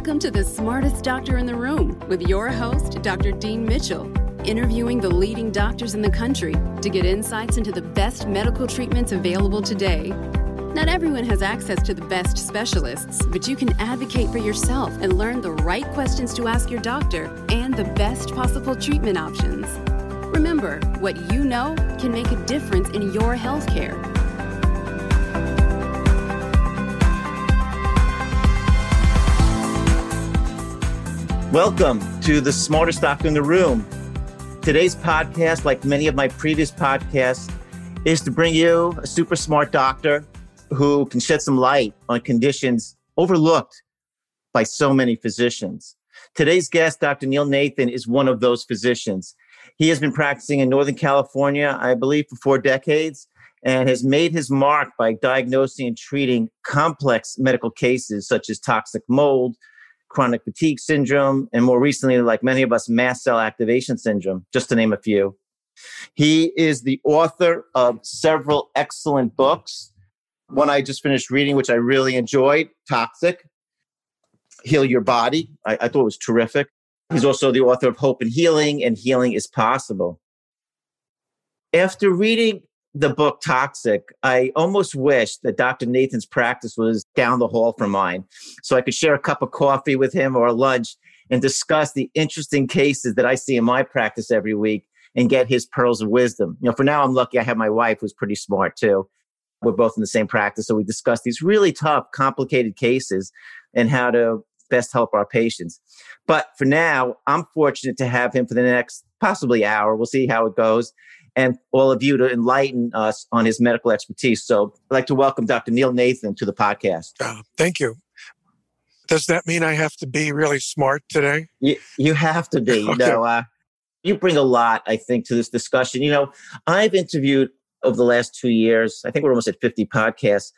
Welcome to the smartest doctor in the room with your host, Dr. Dean Mitchell, interviewing the leading doctors in the country to get insights into the best medical treatments available today. Not everyone has access to the best specialists, but you can advocate for yourself and learn the right questions to ask your doctor and the best possible treatment options. Remember, what you know can make a difference in your healthcare. Welcome to the smartest doctor in the room. Today's podcast, like many of my previous podcasts, is to bring you a super smart doctor who can shed some light on conditions overlooked by so many physicians. Today's guest, Dr. Neil Nathan, is one of those physicians. He has been practicing in Northern California, I believe, for four decades and has made his mark by diagnosing and treating complex medical cases such as toxic mold, chronic fatigue syndrome, and more recently, like many of us, mast cell activation syndrome, just to name a few. He is the author of several excellent books. One I just finished reading, which I really enjoyed Toxic, Heal Your Body. I, I thought it was terrific. He's also the author of Hope and Healing and Healing is Possible. After reading the book Toxic, I almost wish that Dr. Nathan's practice was down the hall from mine so I could share a cup of coffee with him or lunch and discuss the interesting cases that I see in my practice every week and get his pearls of wisdom. You know, for now, I'm lucky I have my wife who's pretty smart too. We're both in the same practice. So we discuss these really tough, complicated cases and how to best help our patients. But for now, I'm fortunate to have him for the next possibly hour. We'll see how it goes and all of you to enlighten us on his medical expertise. So I'd like to welcome Dr. Neil Nathan to the podcast. Uh, thank you. Does that mean I have to be really smart today? You, you have to be. okay. You know, uh, you bring a lot, I think, to this discussion. You know, I've interviewed over the last two years, I think we're almost at 50 podcasts,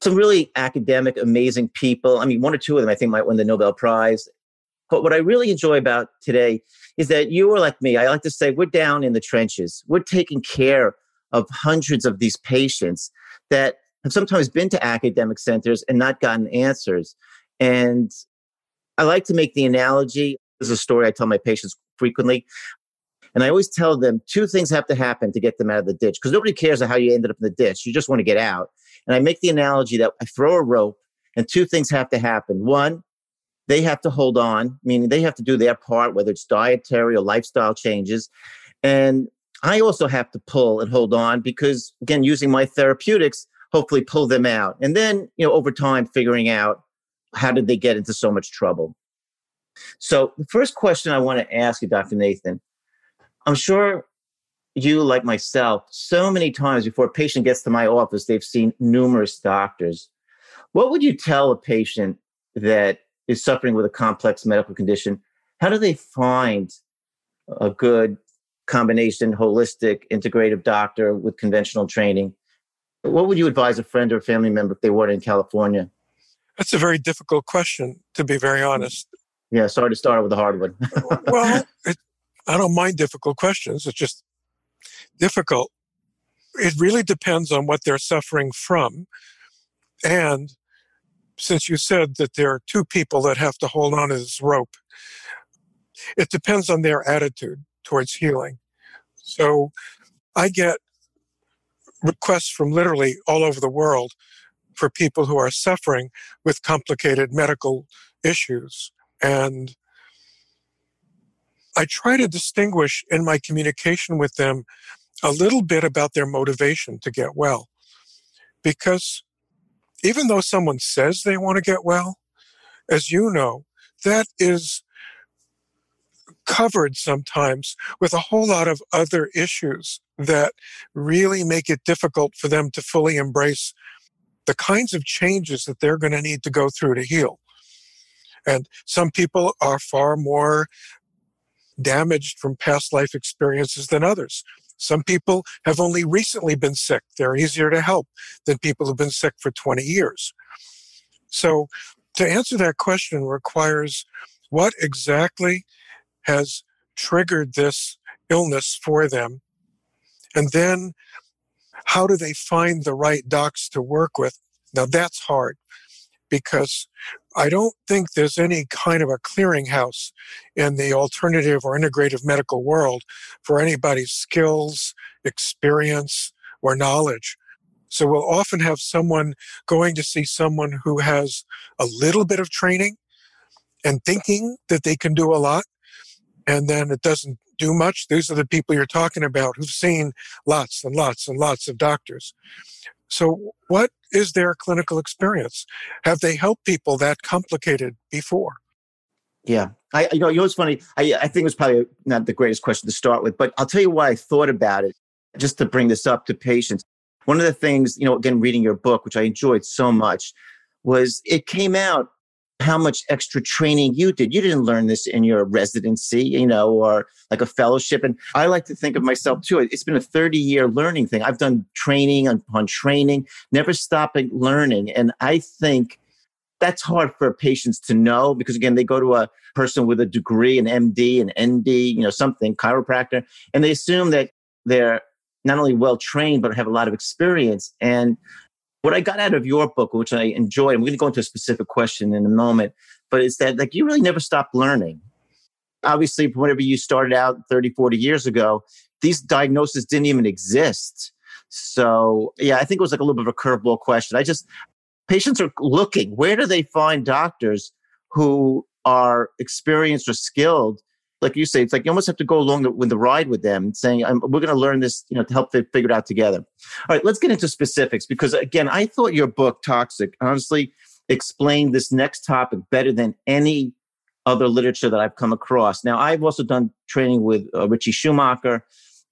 some really academic, amazing people. I mean, one or two of them I think might win the Nobel Prize. But what I really enjoy about today is that you are like me. I like to say we're down in the trenches. We're taking care of hundreds of these patients that have sometimes been to academic centers and not gotten answers. And I like to make the analogy. This is a story I tell my patients frequently. And I always tell them two things have to happen to get them out of the ditch because nobody cares how you ended up in the ditch. You just want to get out. And I make the analogy that I throw a rope and two things have to happen. One, they have to hold on, meaning they have to do their part, whether it's dietary or lifestyle changes. And I also have to pull and hold on because, again, using my therapeutics, hopefully pull them out. And then, you know, over time, figuring out how did they get into so much trouble. So, the first question I want to ask you, Dr. Nathan, I'm sure you, like myself, so many times before a patient gets to my office, they've seen numerous doctors. What would you tell a patient that is suffering with a complex medical condition, how do they find a good combination, holistic, integrative doctor with conventional training? What would you advise a friend or family member if they weren't in California? That's a very difficult question, to be very honest. Yeah, sorry to start with the hard one. well, it, I don't mind difficult questions. It's just difficult. It really depends on what they're suffering from and since you said that there are two people that have to hold on to this rope, it depends on their attitude towards healing. So I get requests from literally all over the world for people who are suffering with complicated medical issues. And I try to distinguish in my communication with them a little bit about their motivation to get well. Because even though someone says they want to get well, as you know, that is covered sometimes with a whole lot of other issues that really make it difficult for them to fully embrace the kinds of changes that they're going to need to go through to heal. And some people are far more damaged from past life experiences than others. Some people have only recently been sick. They're easier to help than people who've been sick for 20 years. So to answer that question requires what exactly has triggered this illness for them? And then how do they find the right docs to work with? Now that's hard because I don't think there's any kind of a clearinghouse in the alternative or integrative medical world for anybody's skills, experience, or knowledge. So we'll often have someone going to see someone who has a little bit of training and thinking that they can do a lot, and then it doesn't do much. These are the people you're talking about who've seen lots and lots and lots of doctors. So, what is their clinical experience? Have they helped people that complicated before? Yeah, I you know you know it's funny. I I think it was probably not the greatest question to start with, but I'll tell you why I thought about it. Just to bring this up to patients, one of the things you know, again, reading your book, which I enjoyed so much, was it came out how much extra training you did. You didn't learn this in your residency, you know, or like a fellowship. And I like to think of myself too. It's been a 30 year learning thing. I've done training upon training, never stopping learning. And I think that's hard for patients to know because again, they go to a person with a degree, an MD, an ND, you know, something, chiropractor, and they assume that they're not only well trained, but have a lot of experience. And what I got out of your book, which I enjoyed, I'm going to go into a specific question in a moment, but it's that like you really never stopped learning. Obviously, whenever you started out 30, 40 years ago, these diagnoses didn't even exist. So, yeah, I think it was like a little bit of a curveball question. I just, patients are looking, where do they find doctors who are experienced or skilled like you say, it's like you almost have to go along with the ride with them, saying, "We're going to learn this, you know, to help them figure it out together." All right, let's get into specifics because again, I thought your book, Toxic, honestly explained this next topic better than any other literature that I've come across. Now, I've also done training with uh, Ritchie Shoemaker,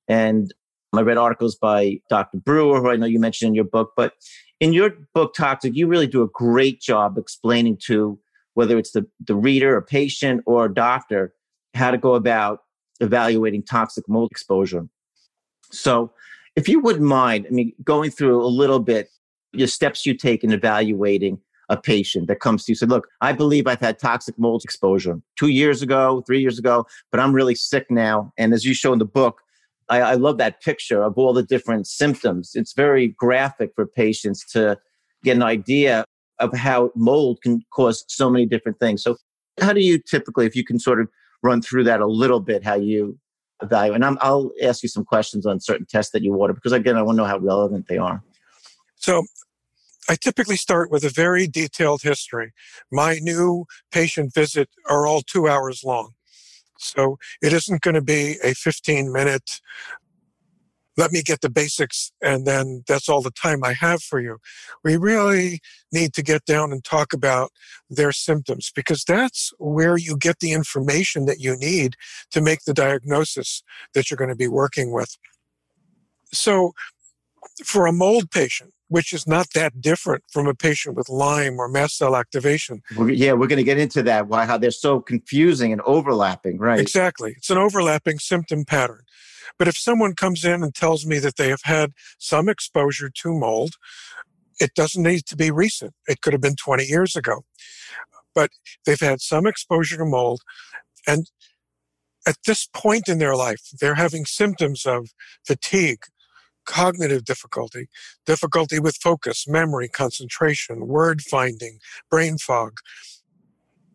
and I read articles by Dr. Brewer, who I know you mentioned in your book. But in your book, Toxic, you really do a great job explaining to whether it's the, the reader, a patient, or a doctor how to go about evaluating toxic mold exposure. So, if you wouldn't mind, I mean, going through a little bit the steps you take in evaluating a patient that comes to you, say, look, I believe I've had toxic mold exposure two years ago, three years ago, but I'm really sick now. And as you show in the book, I, I love that picture of all the different symptoms. It's very graphic for patients to get an idea of how mold can cause so many different things. So, how do you typically, if you can sort of run through that a little bit, how you evaluate. And i will ask you some questions on certain tests that you order because, again, I want to know how relevant they are. So I typically start with a very detailed history. My new patient visit are all two hours long. So it isn't going to be a 15 minute let me get the basics and then that's all the time I have for you. We really need to get down and talk about their symptoms because that's where you get the information that you need to make the diagnosis that you're going to be working with. So for a mold patient, which is not that different from a patient with Lyme or mast cell activation. Yeah, we're going to get into that. Why how they're so confusing and overlapping, right? Exactly. It's an overlapping symptom pattern. But if someone comes in and tells me that they have had some exposure to mold, it doesn't need to be recent. It could have been 20 years ago. But they've had some exposure to mold. And at this point in their life, they're having symptoms of fatigue, cognitive difficulty, difficulty with focus, memory, concentration, word finding, brain fog,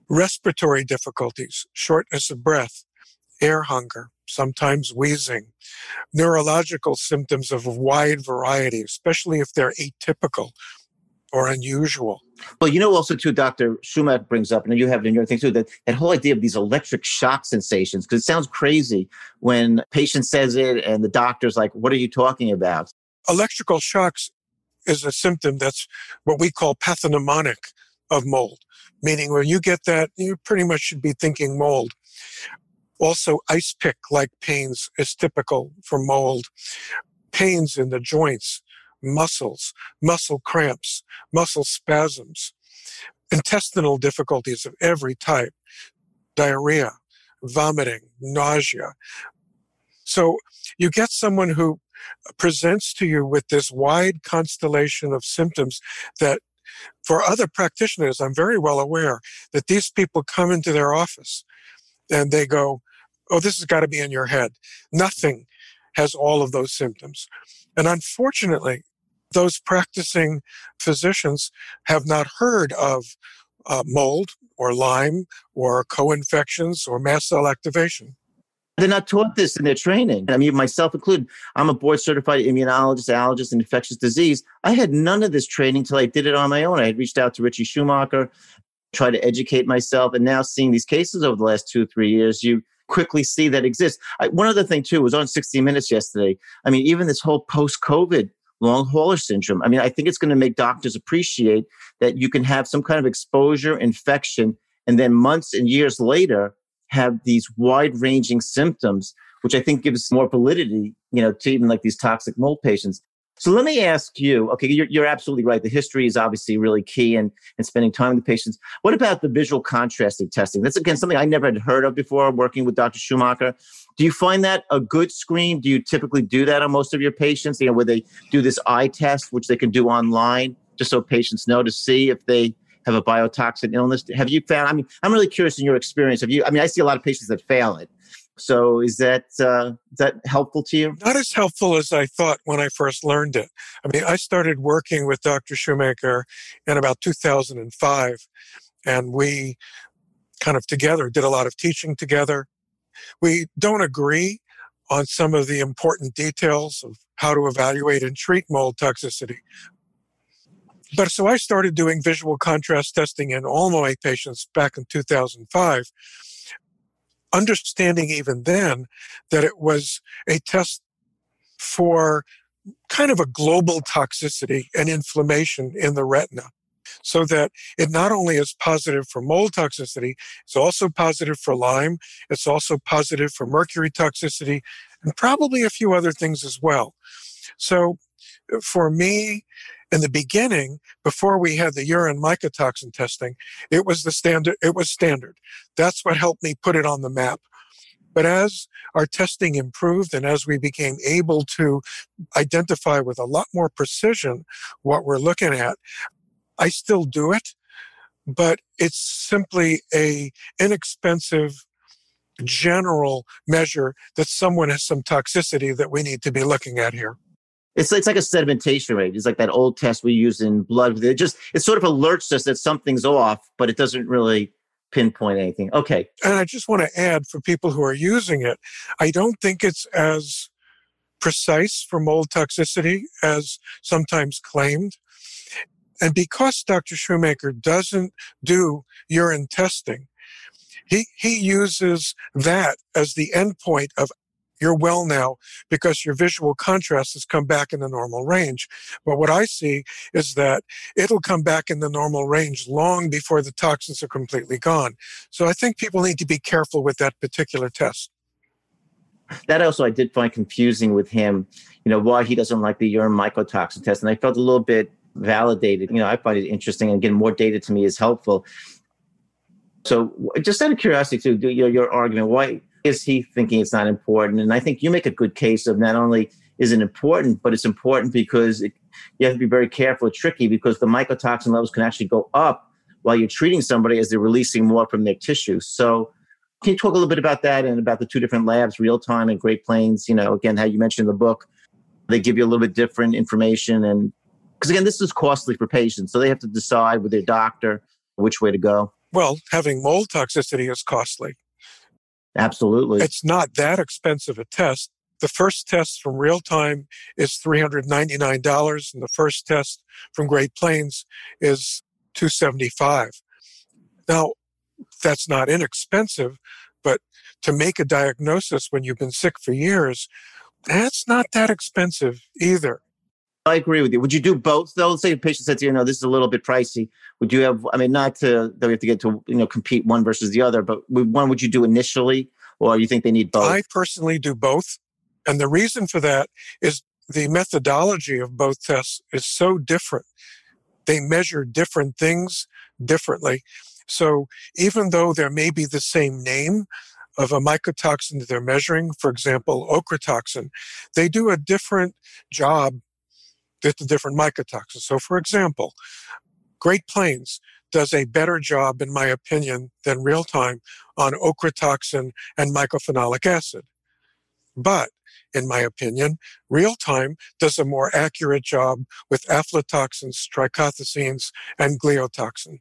respiratory difficulties, shortness of breath, air hunger, sometimes wheezing, neurological symptoms of a wide variety, especially if they're atypical or unusual. Well, you know, also too, Dr. Shoemaker brings up, and you have it in your thing too, that, that whole idea of these electric shock sensations, because it sounds crazy when patient says it and the doctor's like, what are you talking about? Electrical shocks is a symptom that's what we call pathognomonic of mold, meaning when you get that, you pretty much should be thinking mold. Also, ice pick like pains is typical for mold. Pains in the joints, muscles, muscle cramps, muscle spasms, intestinal difficulties of every type, diarrhea, vomiting, nausea. So you get someone who presents to you with this wide constellation of symptoms that for other practitioners, I'm very well aware that these people come into their office and they go, oh, this has got to be in your head. Nothing has all of those symptoms. And unfortunately, those practicing physicians have not heard of uh, mold or Lyme or co-infections or mast cell activation. They're not taught this in their training. I mean, myself included. I'm a board certified immunologist, allergist, and infectious disease. I had none of this training until I did it on my own. I had reached out to Ritchie Shoemaker, tried to educate myself, and now seeing these cases over the last two, three years, you quickly see that exists. I, one other thing too was on 60 Minutes yesterday. I mean, even this whole post-COVID long hauler syndrome. I mean, I think it's going to make doctors appreciate that you can have some kind of exposure, infection, and then months and years later have these wide ranging symptoms, which I think gives more validity, you know, to even like these toxic mold patients. So let me ask you, okay, you're, you're absolutely right. The history is obviously really key and, and spending time with the patients. What about the visual contrasting testing? That's again something I never had heard of before working with Dr. Shoemaker. Do you find that a good screen? Do you typically do that on most of your patients? You know, where they do this eye test, which they can do online, just so patients know to see if they have a biotoxin illness. Have you found? I mean, I'm really curious in your experience. Have you? I mean, I see a lot of patients that fail it. So is that uh, is that helpful to you? Not as helpful as I thought when I first learned it. I mean, I started working with Dr. Shoemaker in about 2005, and we kind of together did a lot of teaching together. We don't agree on some of the important details of how to evaluate and treat mold toxicity. But so I started doing visual contrast testing in all my patients back in 2005, understanding even then that it was a test for kind of a global toxicity and inflammation in the retina so that it not only is positive for mold toxicity, it's also positive for Lyme, it's also positive for mercury toxicity, and probably a few other things as well. So for me, in the beginning, before we had the urine mycotoxin testing, it was the standard, it was standard. That's what helped me put it on the map. But as our testing improved and as we became able to identify with a lot more precision what we're looking at, I still do it, but it's simply a inexpensive general measure that someone has some toxicity that we need to be looking at here. It's, it's like a sedimentation rate. It's like that old test we use in blood. It just it sort of alerts us that something's off, but it doesn't really pinpoint anything. Okay. And I just want to add for people who are using it, I don't think it's as precise for mold toxicity as sometimes claimed. And because Dr. Shoemaker doesn't do urine testing, he, he uses that as the endpoint of you're well now because your visual contrast has come back in the normal range. But what I see is that it'll come back in the normal range long before the toxins are completely gone. So I think people need to be careful with that particular test. That also I did find confusing with him, you know, why he doesn't like the urine mycotoxin test. And I felt a little bit validated. You know, I find it interesting and getting more data to me is helpful. So just out of curiosity to do your, your argument, why is he thinking it's not important? And I think you make a good case of not only is it important, but it's important because it, you have to be very careful. Tricky because the mycotoxin levels can actually go up while you're treating somebody as they're releasing more from their tissue. So can you talk a little bit about that and about the two different labs, real time and Great Plains? You know, again, how you mentioned in the book, they give you a little bit different information and because again, this is costly for patients. So they have to decide with their doctor which way to go. Well, having mold toxicity is costly. Absolutely. It's not that expensive a test. The first test from real time is $399, and the first test from Great Plains is 275 Now, that's not inexpensive, but to make a diagnosis when you've been sick for years, that's not that expensive either. I agree with you. Would you do both though? Let's say a patient says, to you know, this is a little bit pricey. Would you have, I mean, not to, that we have to get to, you know, compete one versus the other, but one would you do initially or you think they need both? I personally do both. And the reason for that is the methodology of both tests is so different. They measure different things differently. So even though there may be the same name, of a mycotoxin that they're measuring, for example, ochratoxin, they do a different job with the different mycotoxins. So, for example, Great Plains does a better job, in my opinion, than real time on ochratoxin and mycophenolic acid. But in my opinion, real time does a more accurate job with aflatoxins, trichothecenes, and gliotoxin.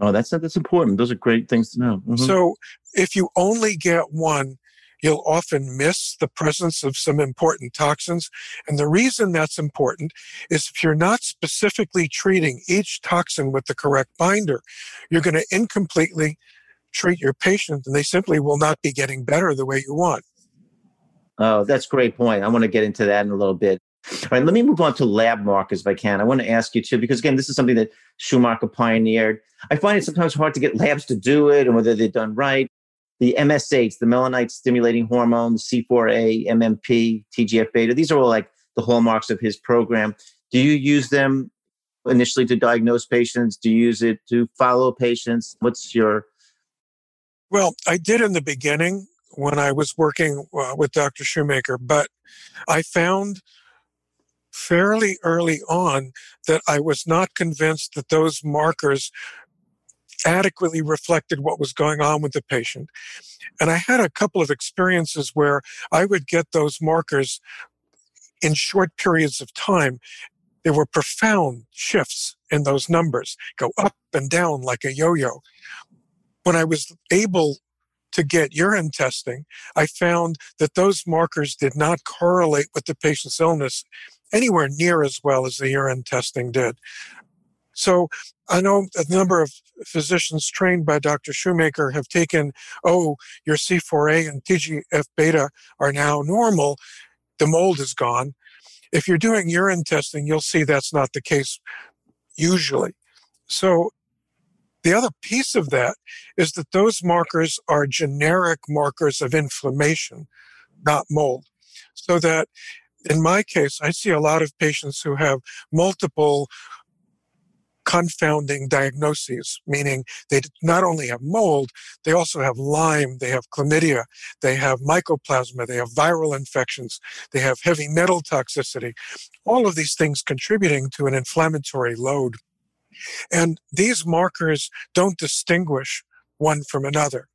Oh, that's that's important. Those are great things to know. Mm-hmm. So if you only get one, you'll often miss the presence of some important toxins. And the reason that's important is if you're not specifically treating each toxin with the correct binder, you're going to incompletely treat your patient and they simply will not be getting better the way you want. Oh, that's great point. I want to get into that in a little bit. All right, let me move on to lab markers if I can. I want to ask you too, because again, this is something that Shoemaker pioneered. I find it sometimes hard to get labs to do it and whether they're done right. The MSH, the melanocyte stimulating hormone, the C4A, MMP, TGF beta, these are all like the hallmarks of his program. Do you use them initially to diagnose patients? Do you use it to follow patients? What's your. Well, I did in the beginning when I was working uh, with Dr. Shoemaker, but I found fairly early on that I was not convinced that those markers adequately reflected what was going on with the patient. And I had a couple of experiences where I would get those markers in short periods of time. There were profound shifts in those numbers, go up and down like a yo yo. When I was able to get urine testing, I found that those markers did not correlate with the patient's illness anywhere near as well as the urine testing did. So I know a number of physicians trained by Dr. Shoemaker have taken, oh, your C4A and TGF beta are now normal. The mold is gone. If you're doing urine testing, you'll see that's not the case usually. So the other piece of that is that those markers are generic markers of inflammation, not mold. So that in my case, I see a lot of patients who have multiple confounding diagnoses, meaning they not only have mold, they also have Lyme, they have chlamydia, they have mycoplasma, they have viral infections, they have heavy metal toxicity, all of these things contributing to an inflammatory load. And these markers don't distinguish one from another.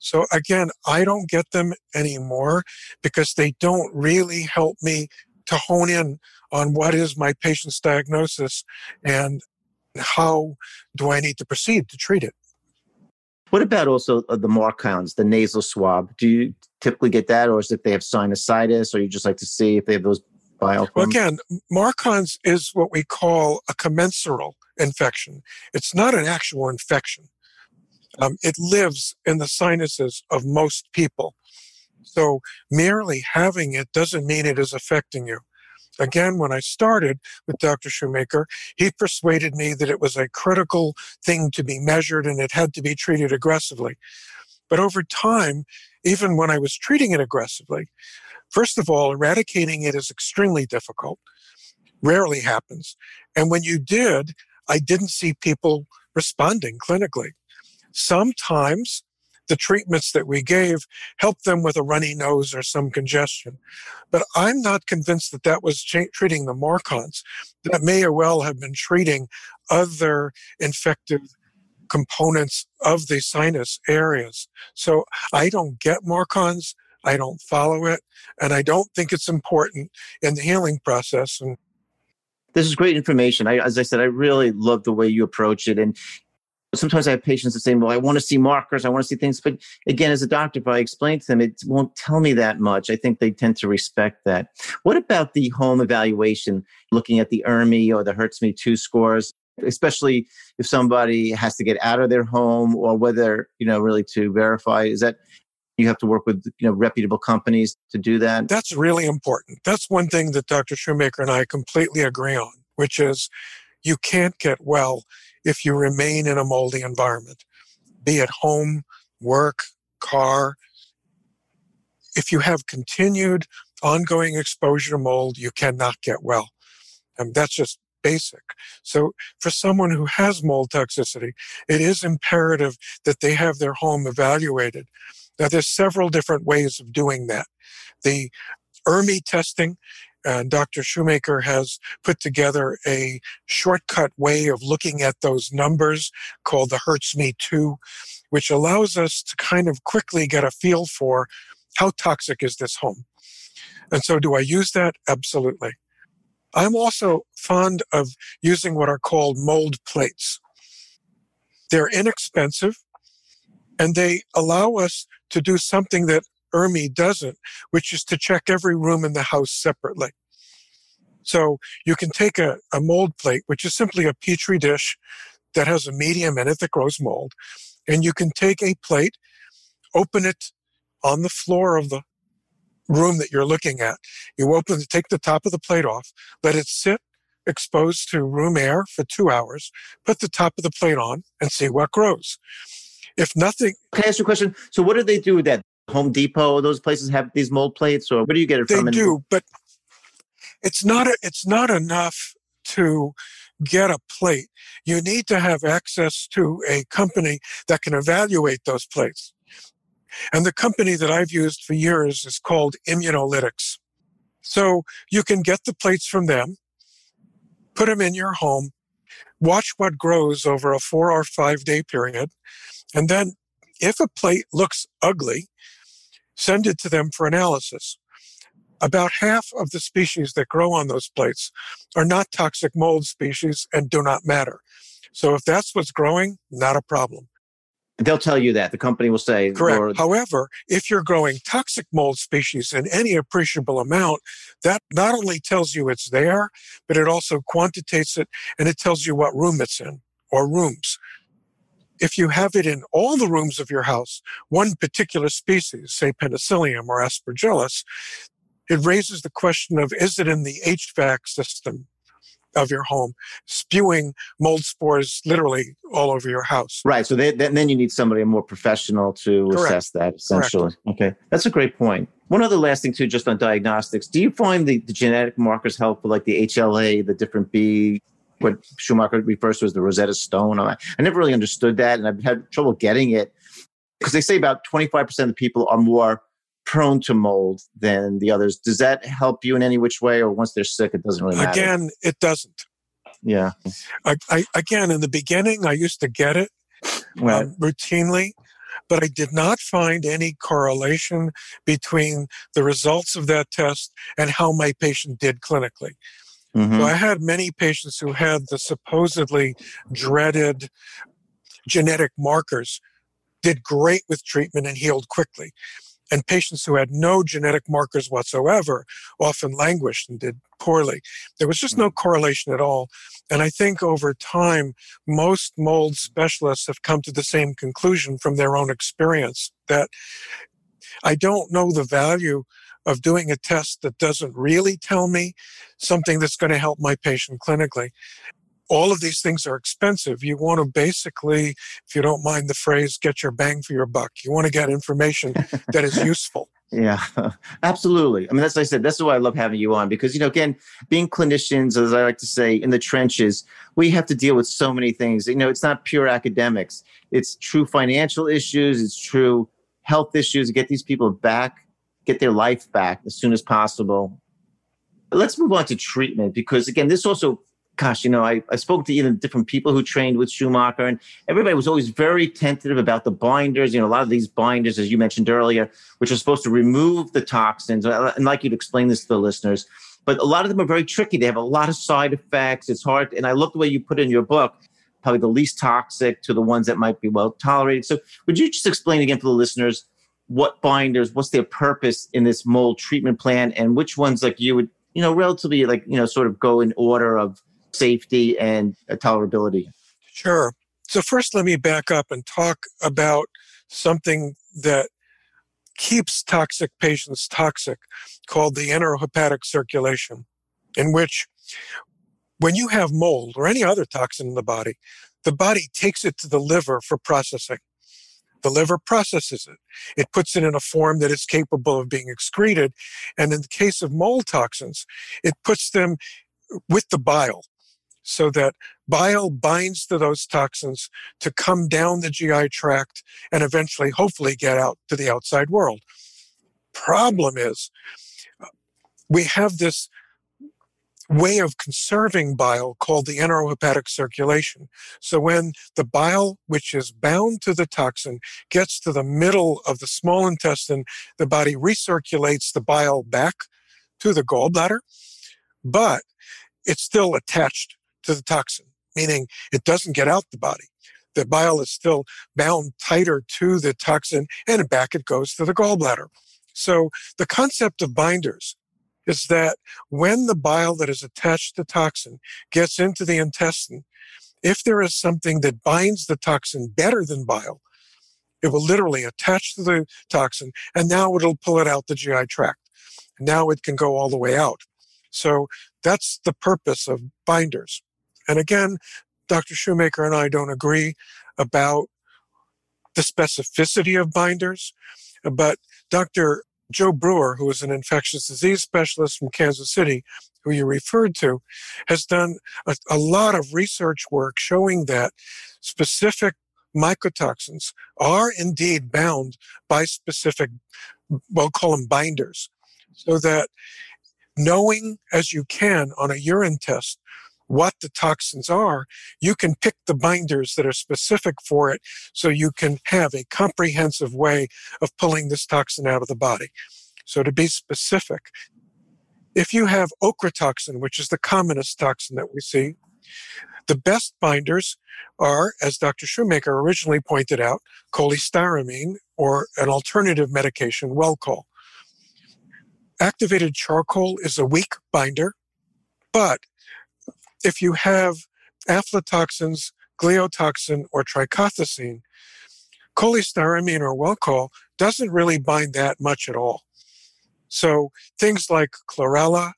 So again, I don't get them anymore because they don't really help me to hone in on what is my patient's diagnosis and how do I need to proceed to treat it. What about also uh, the Marcons, the nasal swab? Do you typically get that, or is it if they have sinusitis, or you just like to see if they have those biofilms? Well, again, Marcons is what we call a commensural infection. It's not an actual infection. Um, it lives in the sinuses of most people. So merely having it doesn't mean it is affecting you. Again, when I started with Dr. Shoemaker, he persuaded me that it was a critical thing to be measured and it had to be treated aggressively. But over time, even when I was treating it aggressively, first of all, eradicating it is extremely difficult, rarely happens. And when you did, I didn't see people responding clinically. Sometimes the treatments that we gave helped them with a runny nose or some congestion. But I'm not convinced that that was treating the Marcons. That may or well have been treating other infective components of the sinus areas. So I don't get Marcons. I don't follow it. And I don't think it's important in the healing process. And this is great information. I, as I said, I really love the way you approach it. And sometimes I have patients that say, well, I want to see markers, I want to see things. But again, as a doctor, if I explain to them, it won't tell me that much. I think they tend to respect that. What about the home evaluation, looking at the ERMI or the HERTSMI 2 scores? especially if somebody has to get out of their home or whether you know really to verify is that you have to work with you know reputable companies to do that that's really important that's one thing that dr shoemaker and i completely agree on which is you can't get well if you remain in a moldy environment, be it home, work, car. If you have continued ongoing exposure to mold, you cannot get well. And that's just basic. So for someone who has mold toxicity, it is imperative that they have their home evaluated. Now there's several different ways of doing that. The ERMI testing Uh, and Dr. Shoemaker has put together a shortcut way of looking at those numbers called the HERTSMI 2, which allows us to kind of quickly get a feel for how toxic is this home. And so do I use that? Absolutely. I'm also fond of using what are called mold plates. They're inexpensive and they allow us to do something that ERMI doesn't, which is to check every room in the house separately. So you can take a, a mold plate, which is simply a petri dish that has a medium in it that grows mold, and you can take a plate, open it on the floor of the room that you're looking at. You open, take the top of the plate off, let it sit exposed to room air for two hours, put the top of the plate on and see what grows. If nothing. Can I ask you a question? So what do they do that? Home Depot, those places have these mold plates or where do you get it they from? They do, but it's not, a, it's not enough to get a plate. You need to have access to a company that can evaluate those plates. And the company that I've used for years is called Immunolytics. So you can get the plates from them, put them in your home, watch what grows over a four or five day period. And then if a plate looks ugly, send it to them for analysis. About half of the species that grow on those plates are not toxic mold species and do not matter. So if that's what's growing, not a problem. They'll tell you that. The company will say. Correct. Or, However, if you're growing toxic mold species in any appreciable amount, that not only tells you it's there, but it also quantitates it and it tells you what room it's in or rooms. If you have it in all the rooms of your house, one particular species, say penicillium or aspergillus, it raises the question of is it in the HVAC system of your home, spewing mold spores literally all over your house. Right. So they, then you need somebody more professional to Correct. assess that essentially. Correct. Okay. That's a great point. One other last thing too, just on diagnostics. Do you find the, the genetic markers helpful, like the HLA, the different B, what Shoemaker refers to as the Rosetta Stone? I, I never really understood that and I've had trouble getting it because they say about 25% of the people are more prone to mold than the others. Does that help you in any which way, or once they're sick, it doesn't really matter? Again, it doesn't. Yeah. I, I again, in the beginning, I used to get it right. um, routinely, but I did not find any correlation between the results of that test and how my patient did clinically. Mm-hmm. So I had many patients who had the supposedly dreaded genetic markers, did great with treatment and healed quickly and patients who had no genetic markers whatsoever often languished and did poorly. There was just no correlation at all. And I think over time, most mold specialists have come to the same conclusion from their own experience that I don't know the value of doing a test that doesn't really tell me something that's going to help my patient clinically all of these things are expensive. You want to basically, if you don't mind the phrase, get your bang for your buck. You want to get information that is useful. Yeah, absolutely. I mean, that's I said. That's why I love having you on because you know, again, being clinicians, as I like to say, in the trenches, we have to deal with so many things. You know, it's not pure academics. It's true financial issues. It's true health issues. Get these people back, get their life back as soon as possible. Let's move on to treatment because again, this also gosh, you know, I, I spoke to even different people who trained with Shoemaker, and everybody was always very tentative about the binders. You know, a lot of these binders, as you mentioned earlier, which are supposed to remove the toxins. And like you to explain this to the listeners, but a lot of them are very tricky. They have a lot of side effects. It's hard. And I love the way you put in your book, probably the least toxic to the ones that might be well tolerated. So would you just explain again for the listeners what binders, what's their purpose in this mold treatment plan, and which ones like you would, you know, relatively like, you know, sort of go in order of safety and uh, tolerability? Sure. So, first, let me back up and talk about something that keeps toxic patients toxic called the enterohepatic circulation, in which when you have mold or any other toxin in the body, the body takes it to the liver for processing. The liver processes it. It puts it in a form that is capable of being excreted. And in the case of mold toxins, it puts them with the bile so that bile binds to those toxins to come down the GI tract and eventually, hopefully, get out to the outside world. Problem is, uh, we have this way of conserving bile called the enterohepatic circulation. So when the bile, which is bound to the toxin, gets to the middle of the small intestine, the body recirculates the bile back to the gallbladder, but it's still attached to the toxin, meaning it doesn't get out the body. The bile is still bound tighter to the toxin and back it goes to the gallbladder. So the concept of binders is that when the bile that is attached to toxin gets into the intestine, if there is something that binds the toxin better than bile, it will literally attach to the toxin and now it'll pull it out the GI tract. Now it can go all the way out. So that's the purpose of binders. And again, Dr. Shoemaker and I don't agree about the specificity of binders, but Dr. Joe Brewer, who is an infectious disease specialist from Kansas City, who you referred to, has done a, a lot of research work showing that specific mycotoxins are indeed bound by specific, we'll call them binders, so that knowing as you can on a urine test what the toxins are, you can pick the binders that are specific for it so you can have a comprehensive way of pulling this toxin out of the body. So to be specific, if you have ochratoxin, which is the commonest toxin that we see, the best binders are, as Dr. Shoemaker originally pointed out, cholestyramine or an alternative medication, Welchol. Activated charcoal is a weak binder, but if you have aflatoxins, gliotoxin, or trichothecene, cholestyramine or Welchol doesn't really bind that much at all. So things like chlorella,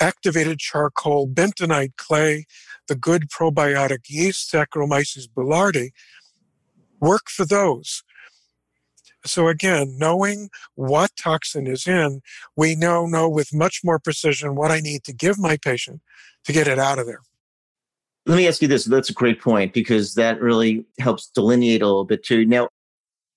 activated charcoal, bentonite clay, the good probiotic yeast, Saccharomyces boulardii, work for those. So again, knowing what toxin is in, we now know with much more precision what I need to give my patient to get it out of there. Let me ask you this. That's a great point because that really helps delineate a little bit too. Now,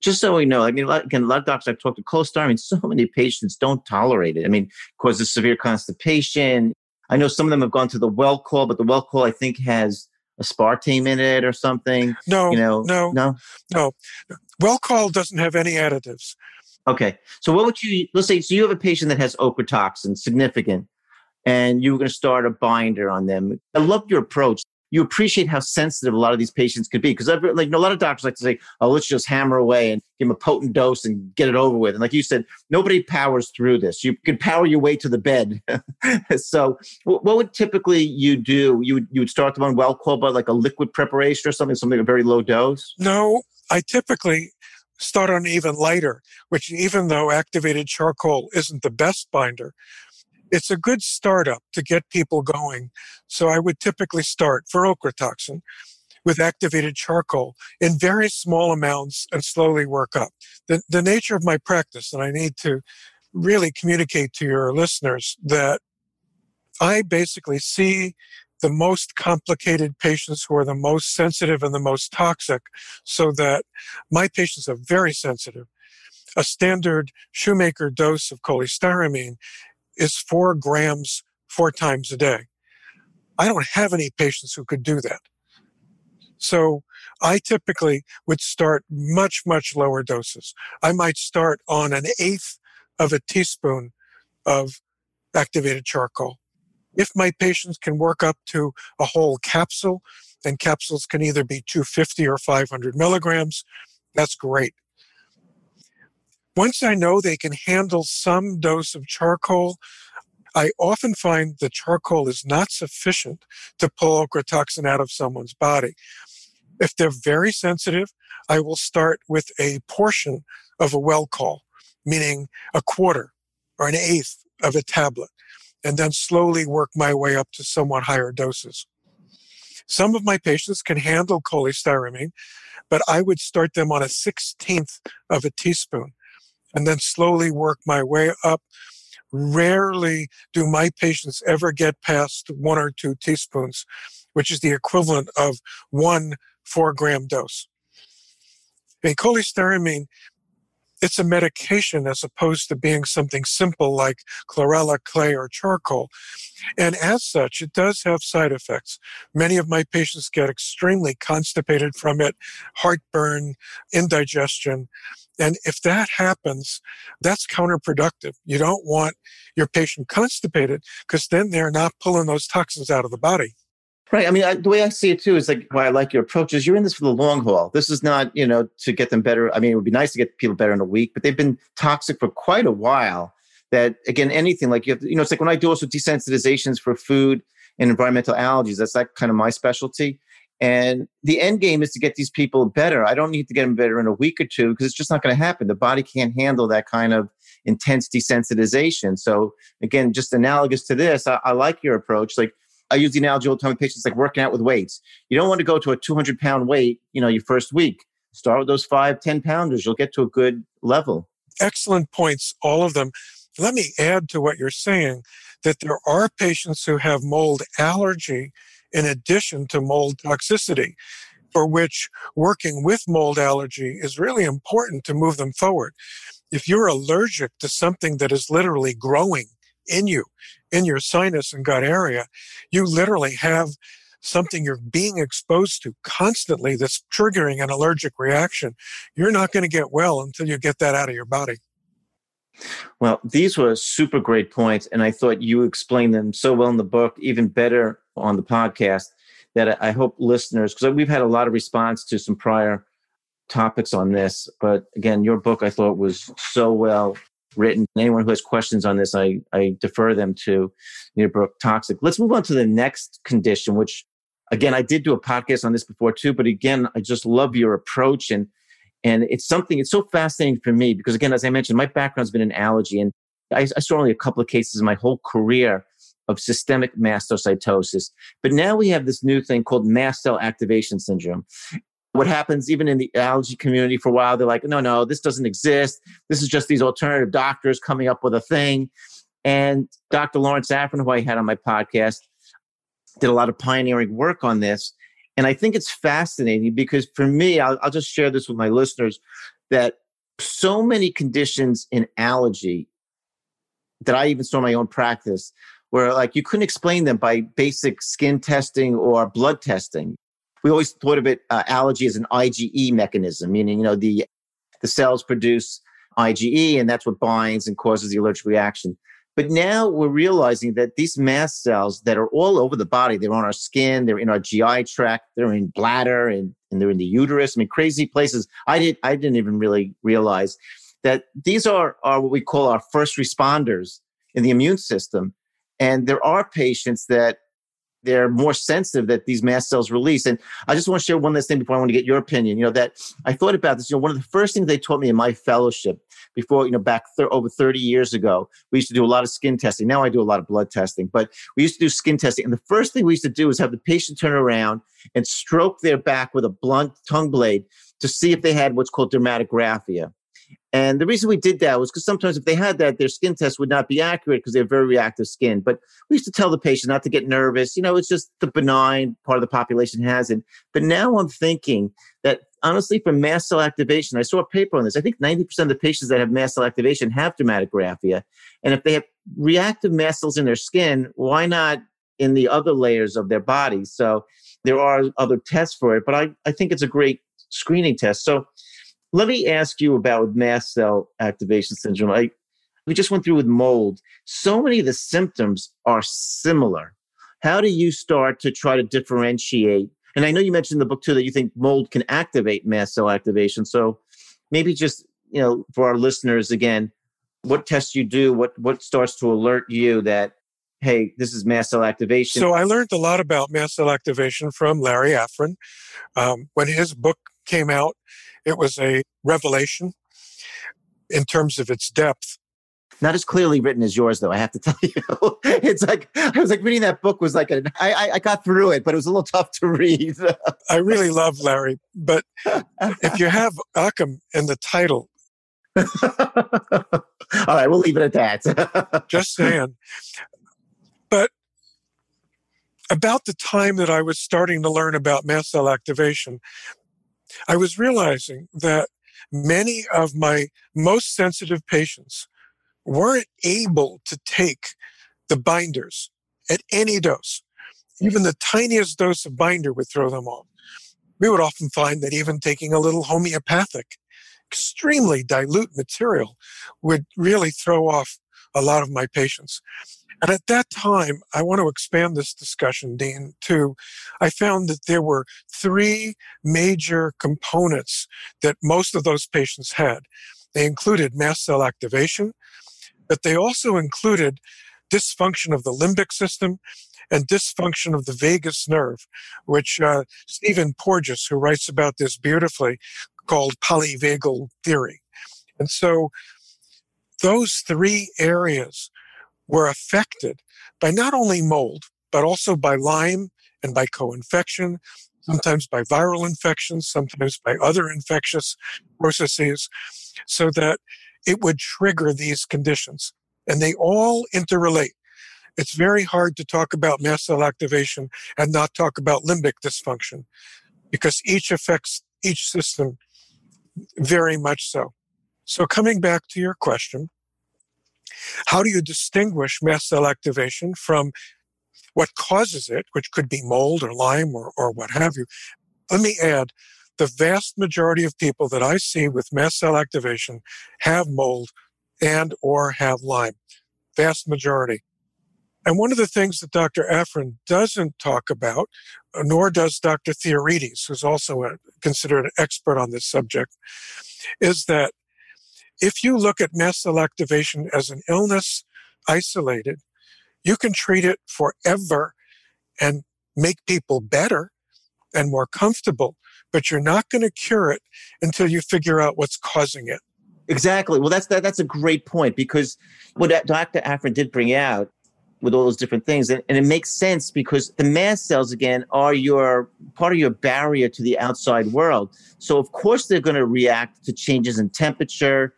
just so we know, I mean, again, a lot of doctors I've talked to cholesterol, I mean, so many patients don't tolerate it. I mean, causes severe constipation. I know some of them have gone to the Welchol, but the Welchol, I think has aspartame in it or something. No, you know, no, no, no. Welchol doesn't have any additives. Okay, so what would you? Let's say so you have a patient that has ochratoxin, significant, and you were going to start a binder on them. I love your approach you appreciate how sensitive a lot of these patients could be. Because like you know, a lot of doctors like to say, "Oh, let's just hammer away and give them a potent dose and get it over with." And like you said, nobody powers through this. You can power your way to the bed. so, what would typically you do? You would you would start them on Welchol, but like a liquid preparation or something, something a very low dose. No, I typically start on even lighter, which even though activated charcoal isn't the best binder, it's a good startup to get people going. So I would typically start for ochratoxin with activated charcoal in very small amounts and slowly work up. The, the nature of my practice, and I need to really communicate to your listeners that I basically see the most complicated patients who are the most sensitive and the most toxic so that my patients are very sensitive. A standard shoemaker dose of cholestyramine is four grams four times a day. I don't have any patients who could do that. So I typically would start much, much lower doses. I might start on an eighth of a teaspoon of activated charcoal. If my patients can work up to a whole capsule, and capsules can either be 250 or 500 milligrams, that's great. Once I know they can handle some dose of charcoal, I often find the charcoal is not sufficient to pull ochratoxin out of someone's body. If they're very sensitive, I will start with a portion of a Welchol, meaning a quarter or an eighth of a tablet, and then slowly work my way up to somewhat higher doses. Some of my patients can handle cholestyramine, but I would start them on a 16th of a teaspoon and then slowly work my way up. Rarely do my patients ever get past one or two teaspoons, which is the equivalent of one four gram dose. A cholestyramine it's a medication as opposed to being something simple like chlorella, clay, or charcoal. And as such, it does have side effects. Many of my patients get extremely constipated from it, heartburn, indigestion. And if that happens, that's counterproductive. You don't want your patient constipated because then they're not pulling those toxins out of the body. Right. I mean, I, the way I see it too is like why I like your approach is you're in this for the long haul. This is not, you know, to get them better. I mean, it would be nice to get people better in a week, but they've been toxic for quite a while. That again, anything like you have, to, you know, it's like when I do also desensitizations for food and environmental allergies. That's like kind of my specialty. And the end game is to get these people better. I don't need to get them better in a week or two because it's just not going to happen. The body can't handle that kind of intense desensitization. So again, just analogous to this, I, I like your approach. Like I use the analogy all the time with patients like working out with weights. You don't want to go to a 200 pound weight, you know, your first week. Start with those five, 10 pounders. You'll get to a good level. Excellent points, all of them. Let me add to what you're saying that there are patients who have mold allergy in addition to mold toxicity, for which working with mold allergy is really important to move them forward. If you're allergic to something that is literally growing in you, in your sinus and gut area, you literally have something you're being exposed to constantly that's triggering an allergic reaction. You're not going to get well until you get that out of your body. Well, these were super great points, and I thought you explained them so well in the book, even better on the podcast. That I hope listeners, because we've had a lot of response to some prior topics on this, but again, your book I thought was so well written. Anyone who has questions on this, I, I defer them to your book, Toxic. Let's move on to the next condition, which again, I did do a podcast on this before too, but again, I just love your approach and and it's something, it's so fascinating for me because again, as I mentioned, my background's been in allergy and I, I saw only a couple of cases in my whole career of systemic mastocytosis. But now we have this new thing called mast cell activation syndrome what happens even in the allergy community for a while they're like no no this doesn't exist. This is just these alternative doctors coming up with a thing. And dr lawrence Afrin, who i had on my podcast did a lot of pioneering work on this. And i think it's fascinating because for me i'll, I'll just share this with my listeners that so many conditions in allergy that i even saw in my own practice where like you couldn't explain them by basic skin testing or blood testing we always thought of it uh, allergy as an IgE mechanism, meaning you know the the cells produce IgE, and that's what binds and causes the allergic reaction. But now we're realizing that these mast cells that are all over the body, they're on our skin, they're in our GI tract, they're in bladder, and, and they're in the uterus. I mean, crazy places. I did I didn't even really realize that these are, are what we call our first responders in the immune system. And there are patients that they're more sensitive that these mast cells release. And I just want to share one last thing before I want to get your opinion. You know, that I thought about this. You know, one of the first things they taught me in my fellowship before, you know, back th- over 30 years ago, we used to do a lot of skin testing. Now I do a lot of blood testing, but we used to do skin testing. And the first thing we used to do is have the patient turn around and stroke their back with a blunt tongue blade to see if they had what's called dermatographia. And the reason we did that was because sometimes if they had that, their skin test would not be accurate because they have very reactive skin. But we used to tell the patient not to get nervous. You know, it's just the benign part of the population has it. But now I'm thinking that honestly, for mast cell activation, I saw a paper on this. I think 90% of the patients that have mast cell activation have dermatographia. And if they have reactive mast cells in their skin, why not in the other layers of their body? So there are other tests for it, but I, I think it's a great screening test. So let me ask you about mast cell activation syndrome. I, we just went through with mold. So many of the symptoms are similar. How do you start to try to differentiate? And I know you mentioned in the book too that you think mold can activate mast cell activation. So maybe just, you know, for our listeners again, what tests you do, what what starts to alert you that hey, this is mast cell activation. So I learned a lot about mast cell activation from Larry Afrin. Um, when his book came out, it was a revelation in terms of its depth. Not as clearly written as yours, though. I have to tell you, it's like I was like reading that book was like I I got through it, but it was a little tough to read. I really love Larry, but if you have Occam in the title, all right, we'll leave it at that. just saying. But about the time that I was starting to learn about mast cell activation, I was realizing that many of my most sensitive patients weren't able to take the binders at any dose. Even the tiniest dose of binder would throw them off. We would often find that even taking a little homeopathic, extremely dilute material would really throw off a lot of my patients. And at that time, I want to expand this discussion, Dean, to I found that there were three major components that most of those patients had. They included mast cell activation, but they also included dysfunction of the limbic system and dysfunction of the vagus nerve, which uh, Stephen Porges, who writes about this beautifully, called polyvagal theory. And so those three areas were affected by not only mold, but also by Lyme and by co-infection, sometimes by viral infections, sometimes by other infectious processes, so that it would trigger these conditions. And they all interrelate. It's very hard to talk about mast cell activation and not talk about limbic dysfunction because each affects each system very much so. So, coming back to your question, how do you distinguish mast cell activation from what causes it, which could be mold or Lyme or, or what have you? Let me add the vast majority of people that I see with mast cell activation have mold and or have Lyme. Vast majority. And one of the things that Dr. Afrin doesn't talk about, uh, nor does Dr. Theoharides, who's also a, considered an expert on this subject, is that if you look at mast cell activation as an illness isolated, you can treat it forever and make people better and more comfortable, but you're not going to cure it until you figure out what's causing it. Exactly. Well, that's that, that's a great point because what Dr. Afrin did bring out with all those different things, and, and it makes sense because the mast cells again are your part of your barrier to the outside world. So of course they're going to react to changes in temperature,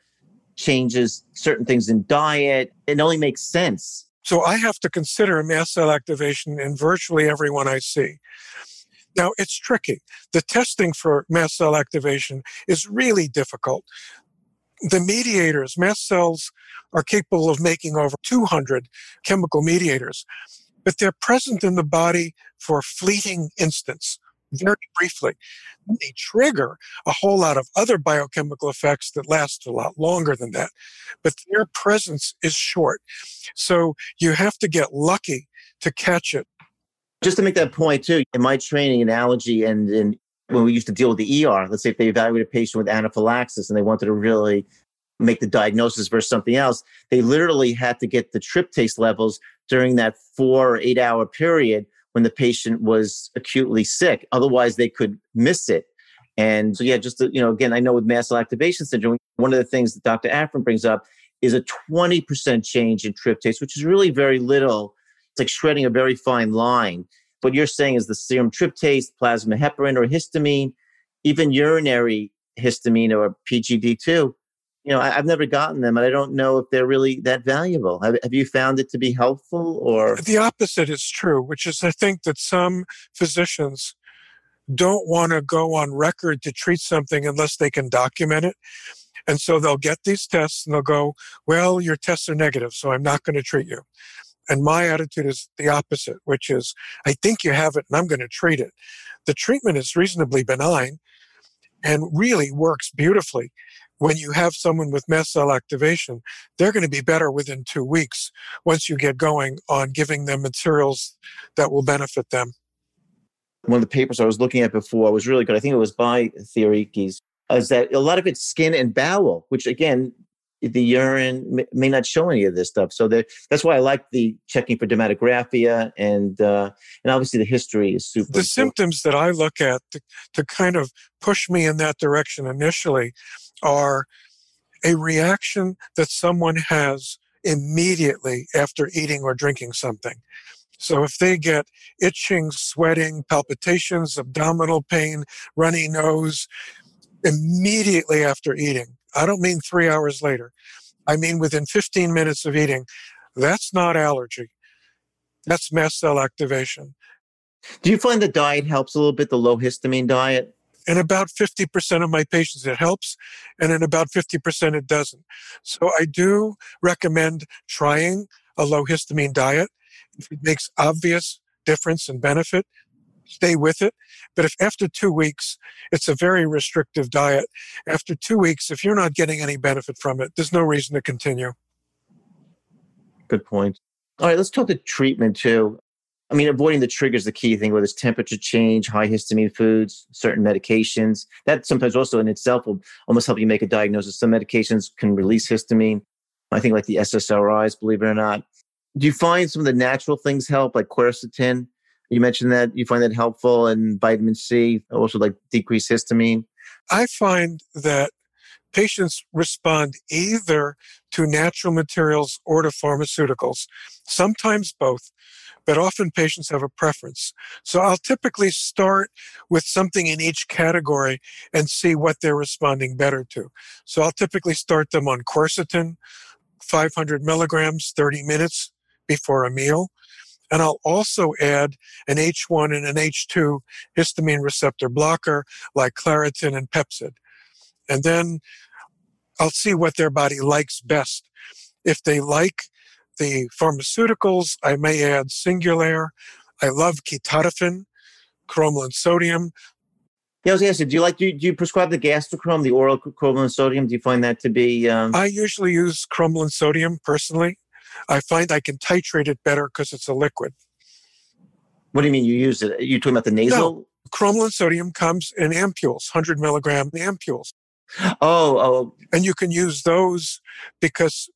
changes certain things in diet. It only makes sense. So I have to consider mast cell activation in virtually everyone I see. Now, it's tricky. The testing for mast cell activation is really difficult. The mediators, mast cells are capable of making over 200 chemical mediators, but they're present in the body for fleeting instants very briefly. They trigger a whole lot of other biochemical effects that last a lot longer than that. But their presence is short. So you have to get lucky to catch it. Just to make that point, too, in my training analogy and in when we used to deal with the ER, let's say if they evaluate a patient with anaphylaxis and they wanted to really make the diagnosis versus something else, they literally had to get the tryptase levels during that four or eight hour period when the patient was acutely sick. Otherwise, they could miss it. And so, yeah, just to, you know, again, I know with mast cell activation syndrome, one of the things that Dr. Afrin brings up is a 20% change in tryptase, which is really very little. It's like shredding a very fine line. What you're saying is the serum tryptase, plasma heparin or histamine, even urinary histamine or PGD2 you know, I, have never gotten them, and I don't know if they're really that valuable. Have, have you found it to be helpful, or the opposite is true? Which is, I think that some physicians don't want to go on record to treat something unless they can document it. And so they'll get these tests and they'll go, Well, your tests are negative, so I'm not going to treat you. And my attitude is the opposite, which is, I think you have it and I'm going to treat it. The treatment is reasonably benign and really works beautifully when you have someone with mast cell activation, they're going to be better within two weeks once you get going on giving them materials that will benefit them. One of the papers I was looking at before was really good. I think it was by Theoharides, is that a lot of it's skin and bowel, which again, the urine may not show any of this stuff. So that's why I like the checking for dermatographia and uh, and obviously the history is super. The important. symptoms that I look at to, to kind of push me in that direction initially are a reaction that someone has immediately after eating or drinking something. So if they get itching, sweating, palpitations, abdominal pain, runny nose immediately after eating, I don't mean three hours later, I mean within 15 minutes of eating, that's not allergy. That's mast cell activation. Do you find the diet helps a little bit, the low histamine diet? In about 50% of my patients, it helps, and in about 50%, it doesn't. So I do recommend trying a low histamine diet. If it makes obvious difference and benefit, stay with it. But if after two weeks, it's a very restrictive diet, after two weeks, if you're not getting any benefit from it, there's no reason to continue. Good point. All right, let's talk the treatment too. I mean, avoiding the trigger is the key thing, whether it's temperature change, high histamine foods, certain medications. That sometimes also in itself will almost help you make a diagnosis. Some medications can release histamine. I think like the SSRIs, believe it or not. Do you find some of the natural things help, like quercetin? You mentioned that you find that helpful, and vitamin C also like decrease histamine. I find that patients respond either to natural materials or to pharmaceuticals, sometimes both, but often patients have a preference. So I'll typically start with something in each category and see what they're responding better to. So I'll typically start them on quercetin, 500 milligrams, 30 minutes before a meal. And I'll also add an H1 and an H2 histamine receptor blocker like Claritin and Pepcid. And then I'll see what their body likes best. If they like the pharmaceuticals, I may add Singulair. I love ketotifen, cromolyn sodium. Yeah, I was going to say, do you like do you, do you prescribe the Gastrocrom, the oral cromolyn sodium? Do you find that to be? Um... I usually use cromolyn sodium personally. I find I can titrate it better because it's a liquid. What do you mean you use it? Are you talking about the nasal? No, cromolyn sodium comes in ampules, 100 milligram ampules. Oh, oh. And you can use those because,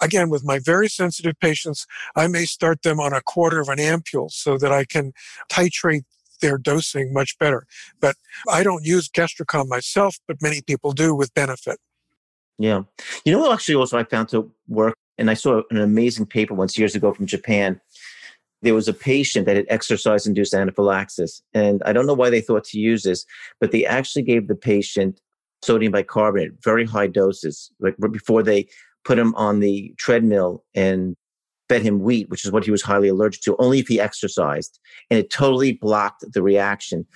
again, with my very sensitive patients, I may start them on a quarter of an ampule so that I can titrate their dosing much better. But I don't use Gastrocrom myself, but many people do with benefit. Yeah. You know what actually also I found to work and I saw an amazing paper once years ago from Japan. There was a patient that had exercise induced anaphylaxis. And I don't know why they thought to use this, but they actually gave the patient sodium bicarbonate, very high doses, like before they put him on the treadmill and fed him wheat, which is what he was highly allergic to, only if he exercised. And it totally blocked the reaction.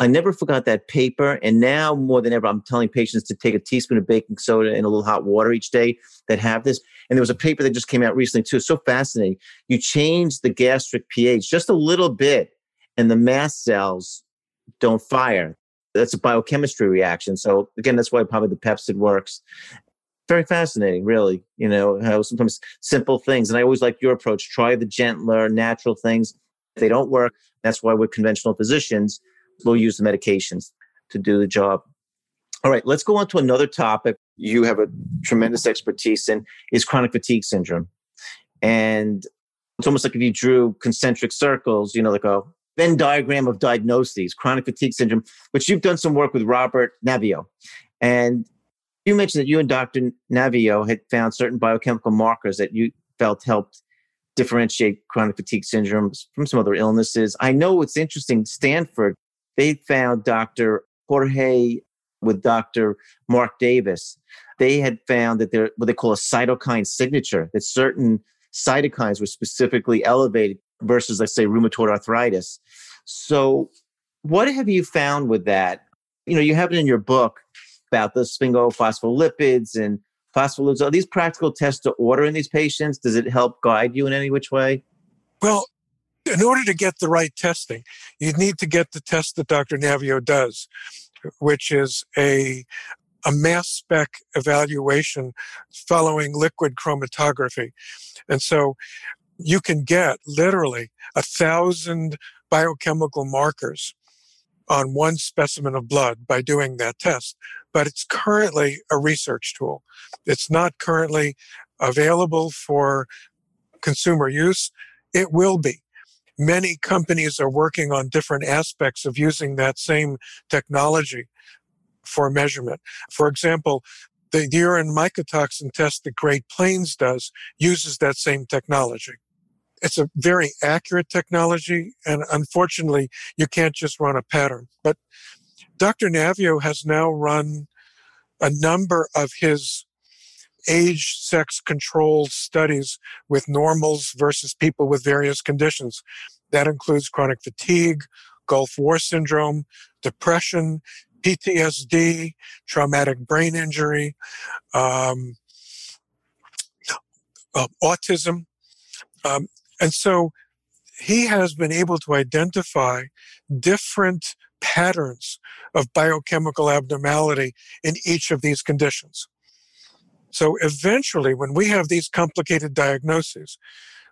I never forgot that paper. And now more than ever, I'm telling patients to take a teaspoon of baking soda in a little hot water each day that have this. And there was a paper that just came out recently too. So fascinating. You change the gastric pH just a little bit and the mast cells don't fire. That's a biochemistry reaction. So again, that's why probably the Pepcid works. Very fascinating, really. You know, how sometimes simple things. And I always like your approach. Try the gentler, natural things. If they don't work, that's why we're conventional physicians we'll use the medications to do the job. All right, let's go on to another topic you have a tremendous expertise in is chronic fatigue syndrome. And it's almost like if you drew concentric circles, you know, like a Venn diagram of diagnoses, chronic fatigue syndrome, which you've done some work with Robert Naviaux. And you mentioned that you and Dr. Naviaux had found certain biochemical markers that you felt helped differentiate chronic fatigue syndrome from some other illnesses. I know it's interesting. Stanford they found Dr. Jorge with Dr. Mark Davis. They had found that there what they call a cytokine signature, that certain cytokines were specifically elevated versus, let's say, rheumatoid arthritis. So, what have you found with that? You know, you have it in your book about the sphingophospholipids and phospholipids. Are these practical tests to order in these patients? Does it help guide you in any which way? Well, in order to get the right testing, you need to get the test that Dr. Naviaux does, which is a a mass spec evaluation following liquid chromatography. And so you can get literally a thousand biochemical markers on one specimen of blood by doing that test. But it's currently a research tool. It's not currently available for consumer use. It will be many companies are working on different aspects of using that same technology for measurement. For example, the urine mycotoxin test that Great Plains does uses that same technology. It's a very accurate technology, and unfortunately, you can't just run a pattern. But Dr. Naviaux has now run a number of his age sex controlled studies with normals versus people with various conditions. That includes chronic fatigue, Gulf War syndrome, depression, PTSD, traumatic brain injury, um, uh, autism. Um, and so he has been able to identify different patterns of biochemical abnormality in each of these conditions. So eventually, when we have these complicated diagnoses,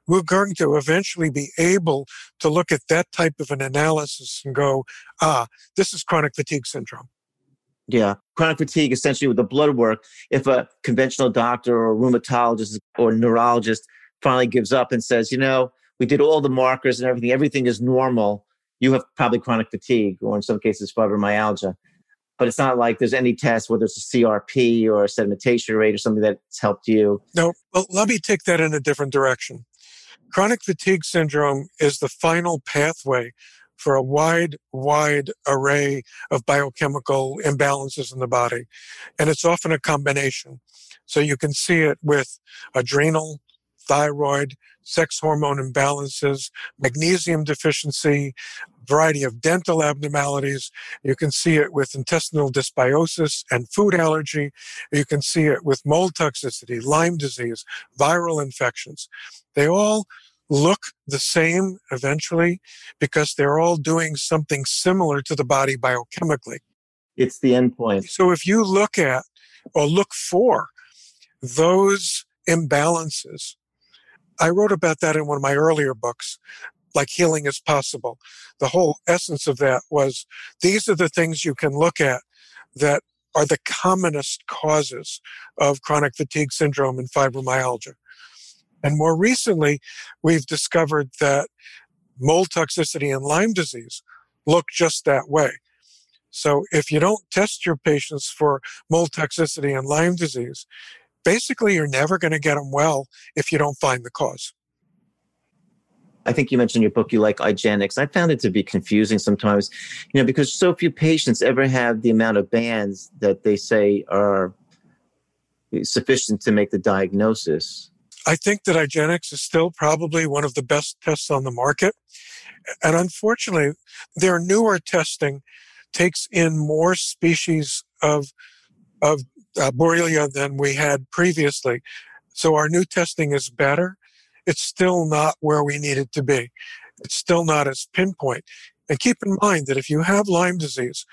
we're going to eventually be able to look at that type of an analysis and go, ah, this is chronic fatigue syndrome. Yeah, chronic fatigue essentially with the blood work. If a conventional doctor or rheumatologist or neurologist finally gives up and says, you know, we did all the markers and everything, everything is normal, you have probably chronic fatigue or in some cases fibromyalgia. But it's not like there's any test, whether it's a CRP or a sedimentation rate or something that's helped you. No, well, let me take that in a different direction. Chronic fatigue syndrome is the final pathway for a wide, wide array of biochemical imbalances in the body. And it's often a combination. So you can see it with adrenal, thyroid, sex hormone imbalances, magnesium deficiency, variety of dental abnormalities. You can see it with intestinal dysbiosis and food allergy. You can see it with mold toxicity, Lyme disease, viral infections. They all look the same eventually because they're all doing something similar to the body biochemically. It's the endpoint. So if you look at or look for those imbalances I wrote about that in one of my earlier books, like Healing is Possible. The whole essence of that was these are the things you can look at that are the commonest causes of chronic fatigue syndrome and fibromyalgia. And more recently, we've discovered that mold toxicity and Lyme disease look just that way. So if you don't test your patients for mold toxicity and Lyme disease, basically you're never going to get them well if you don't find the cause. I think you mentioned in your book you like IGeneX. I found it to be confusing sometimes, you know, because so few patients ever have the amount of bands that they say are sufficient to make the diagnosis. I think that IGeneX is still probably one of the best tests on the market. And unfortunately, their newer testing takes in more species of, of uh, Borrelia than we had previously. So our new testing is better. It's still not where we need it to be. It's still not as pinpoint. And keep in mind that if you have Lyme disease,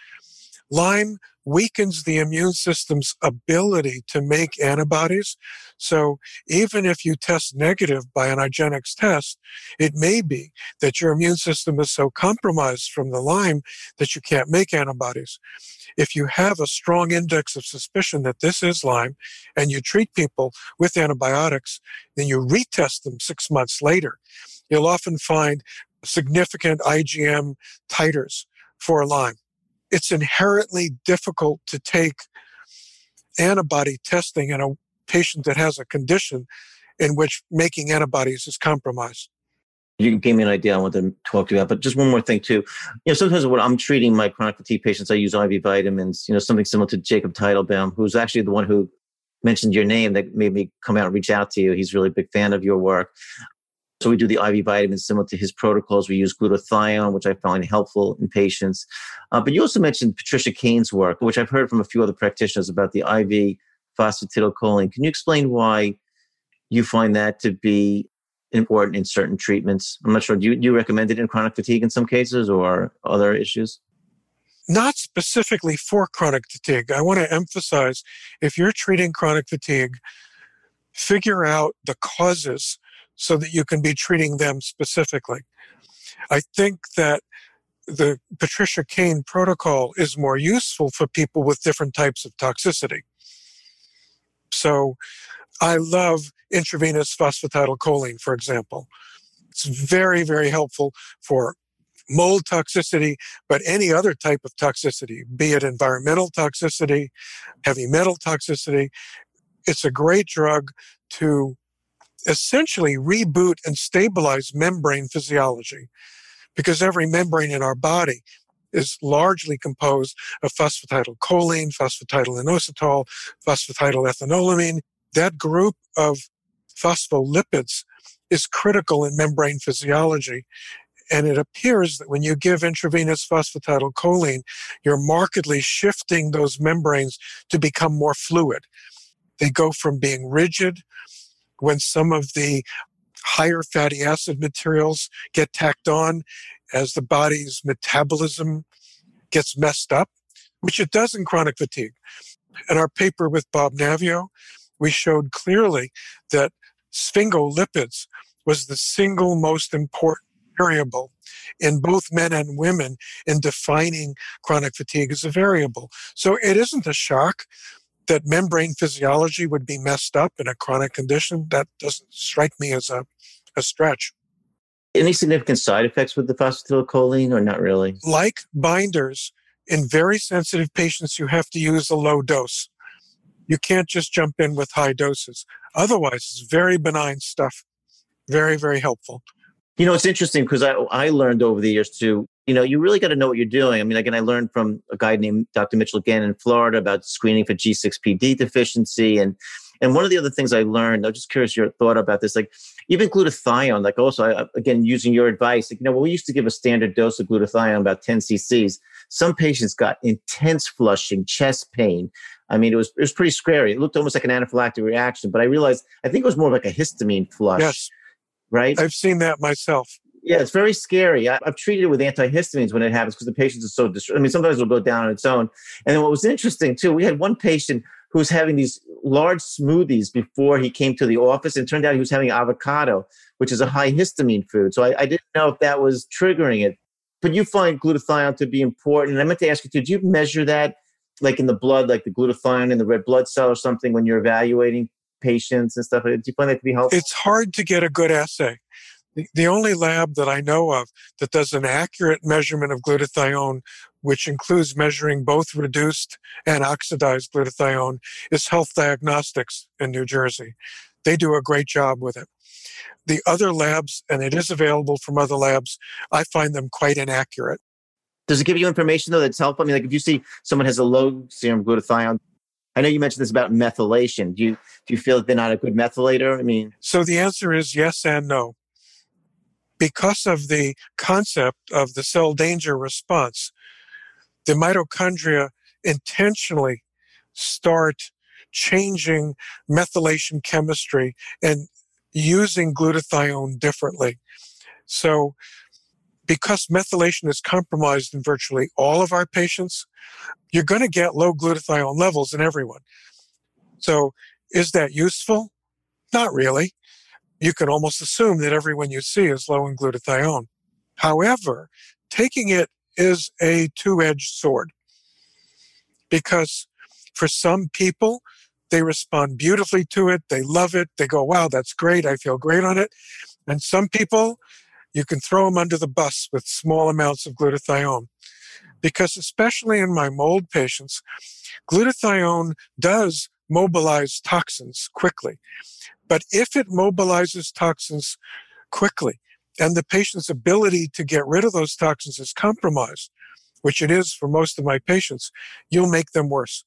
Lyme weakens the immune system's ability to make antibodies. So even if you test negative by an IGeneX test, it may be that your immune system is so compromised from the Lyme that you can't make antibodies. If you have a strong index of suspicion that this is Lyme and you treat people with antibiotics, then you retest them six months later, you'll often find significant IgM titers for Lyme it's inherently difficult to take antibody testing in a patient that has a condition in which making antibodies is compromised. You gave me an idea I want to talk to you about, but just one more thing too. You know, sometimes when I'm treating my chronic fatigue patients, I use IV vitamins. You know, something similar to Jacob Teitelbaum, who's actually the one who mentioned your name that made me come out and reach out to you. He's really a big fan of your work. So we do the IV vitamins similar to his protocols. We use glutathione, which I find helpful in patients. Uh, but you also mentioned Patricia Kane's work, which I've heard from a few other practitioners about the IV phosphatidylcholine. Can you explain why you find that to be important in certain treatments? I'm not sure. Do you, do you recommend it in chronic fatigue in some cases or other issues? Not specifically for chronic fatigue. I want to emphasize if you're treating chronic fatigue, figure out the causes so that you can be treating them specifically. I think that the Patricia Kane protocol is more useful for people with different types of toxicity. So I love intravenous phosphatidylcholine, for example. It's very, very helpful for mold toxicity, but any other type of toxicity, be it environmental toxicity, heavy metal toxicity. It's a great drug to essentially reboot and stabilize membrane physiology because every membrane in our body is largely composed of phosphatidylcholine, phosphatidylinositol, phosphatidylethanolamine. That group of phospholipids is critical in membrane physiology. And it appears that when you give intravenous phosphatidylcholine, you're markedly shifting those membranes to become more fluid. They go from being rigid when some of the higher fatty acid materials get tacked on as the body's metabolism gets messed up, which it does in chronic fatigue. In our paper with Bob Naviaux, we showed clearly that sphingolipids was the single most important variable in both men and women in defining chronic fatigue as a variable. So it isn't a shock that membrane physiology would be messed up in a chronic condition. That doesn't strike me as a, a stretch. Any significant side effects with the phosphatidylcholine or not really? Like binders, in very sensitive patients, you have to use a low dose. You can't just jump in with high doses. Otherwise, it's very benign stuff. Very, very helpful. You know, it's interesting because I, I learned over the years too, you know, you really got to know what you're doing. I mean, Gann, I learned from a guy named Dr. Mitchell again in Florida about screening for G6PD deficiency. And and one of the other things I learned, I'm just curious your thought about this, like even glutathione, like also, I, again, using your advice, like, you know, we used to give a standard dose of glutathione, about 10 cc's. Some patients got intense flushing, chest pain. I mean, it was it was pretty scary. It looked almost like an anaphylactic reaction, but I realized I think it was more like a histamine flush. Yes. Right. I've seen that myself. Yeah, it's very scary. I, have treated it with antihistamines when it happens because the patients are so distressed. I mean, sometimes it'll go down on its own. And then what was interesting too, we had one patient who was having these large smoothies before he came to the office, and turned out he was having avocado, which is a high histamine food. So I, I didn't know if that was triggering it. But you find glutathione to be important. And I meant to ask you, did you measure that, like in the blood, like the glutathione in the red blood cell or something, when you're evaluating patients and stuff? Do you find that to be helpful? It's hard to get a good assay. The only lab that I know of that does an accurate measurement of glutathione, which includes measuring both reduced and oxidized glutathione, is Health Diagnostics in New Jersey. They do a great job with it. The other labs, and it is available from other labs, I find them quite inaccurate. Does it give you information though that's helpful? I mean, like if you see someone has a low serum glutathione, I know you mentioned this about methylation. Do you do you feel that they're not a good methylator? I mean, so the answer is yes and no. Because of the concept of the cell danger response, the mitochondria intentionally start changing methylation chemistry and using glutathione differently. So, because methylation is compromised in virtually all of our patients, you're going to get low glutathione levels in everyone. So, is that useful? Not really. You can almost assume that everyone you see is low in glutathione. However, taking it is a two edged sword because for some people, they respond beautifully to it. They love it. They go, wow, that's great. I feel great on it. And some people, you can throw them under the bus with small amounts of glutathione. Because especially in my mold patients, glutathione does mobilize toxins quickly. But if it mobilizes toxins quickly and the patient's ability to get rid of those toxins is compromised, which it is for most of my patients, you'll make them worse.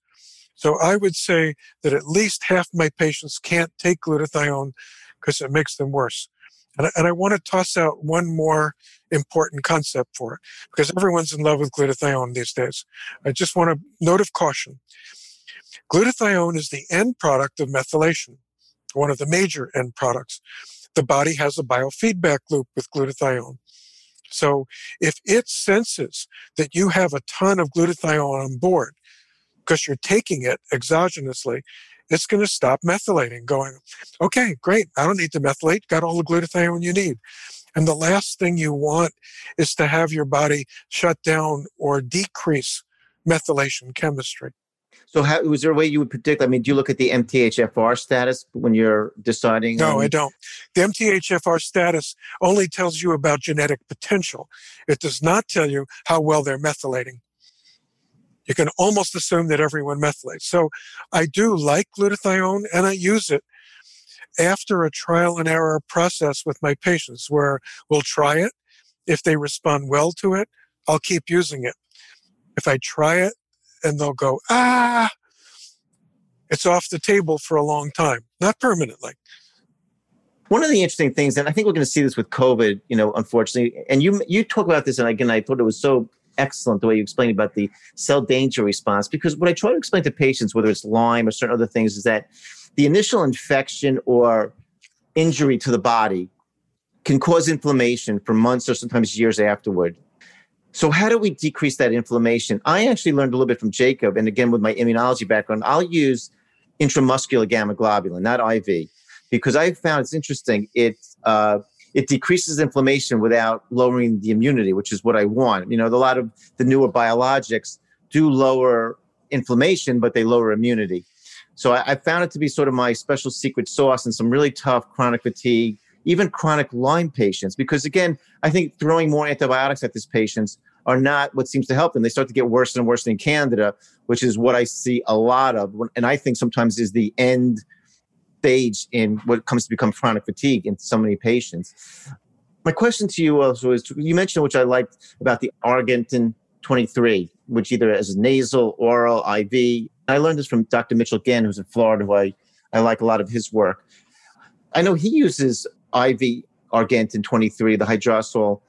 So I would say that at least half my patients can't take glutathione because it makes them worse. And I, and I want to toss out one more important concept for it because everyone's in love with glutathione these days. I just want a note of caution. Glutathione is the end product of methylation, one of the major end products. The body has a biofeedback loop with glutathione. So if it senses that you have a ton of glutathione on board, because you're taking it exogenously, it's going to stop methylating, going, okay, great, I don't need to methylate, got all the glutathione you need. And the last thing you want is to have your body shut down or decrease methylation chemistry. So, how, was there a way you would predict? I mean, do you look at the MTHFR status when you're deciding? No, um... I don't. The MTHFR status only tells you about genetic potential. It does not tell you how well they're methylating you can almost assume that everyone methylates. So I do like glutathione and I use it after a trial and error process with my patients where we'll try it. If they respond well to it, I'll keep using it. If I try it and they'll go, ah, it's off the table for a long time, not permanently. One of the interesting things, and I think we're going to see this with COVID, you know, unfortunately, and you you talk about this, and again, I thought it was so excellent the way you explained about the cell danger response, because what I try to explain to patients, whether it's Lyme or certain other things, is that the initial infection or injury to the body can cause inflammation for months or sometimes years afterward. So, how do we decrease that inflammation? I actually learned a little bit from Jacob, and again, with my immunology background, I'll use intramuscular gamma globulin, not IV because I found it's interesting. It uh, it decreases inflammation without lowering the immunity, which is what I want. You know, a lot of the newer biologics do lower inflammation, but they lower immunity. So I, I found it to be sort of my special secret sauce in some really tough chronic fatigue, even chronic Lyme patients. Because again, I think throwing more antibiotics at these patients are not what seems to help them. They start to get worse and worse in Candida, which is what I see a lot of, and I think sometimes is the end stage in what comes to become chronic fatigue in so many patients. My question to you also is you mentioned, which I liked about the Argentyn 23, which either as nasal, oral, IV. I learned this from Dr. Mitchell Gann, who's in Florida, who I, I like a lot of his work. I know he uses IV Argentyn 23, the hydrosol,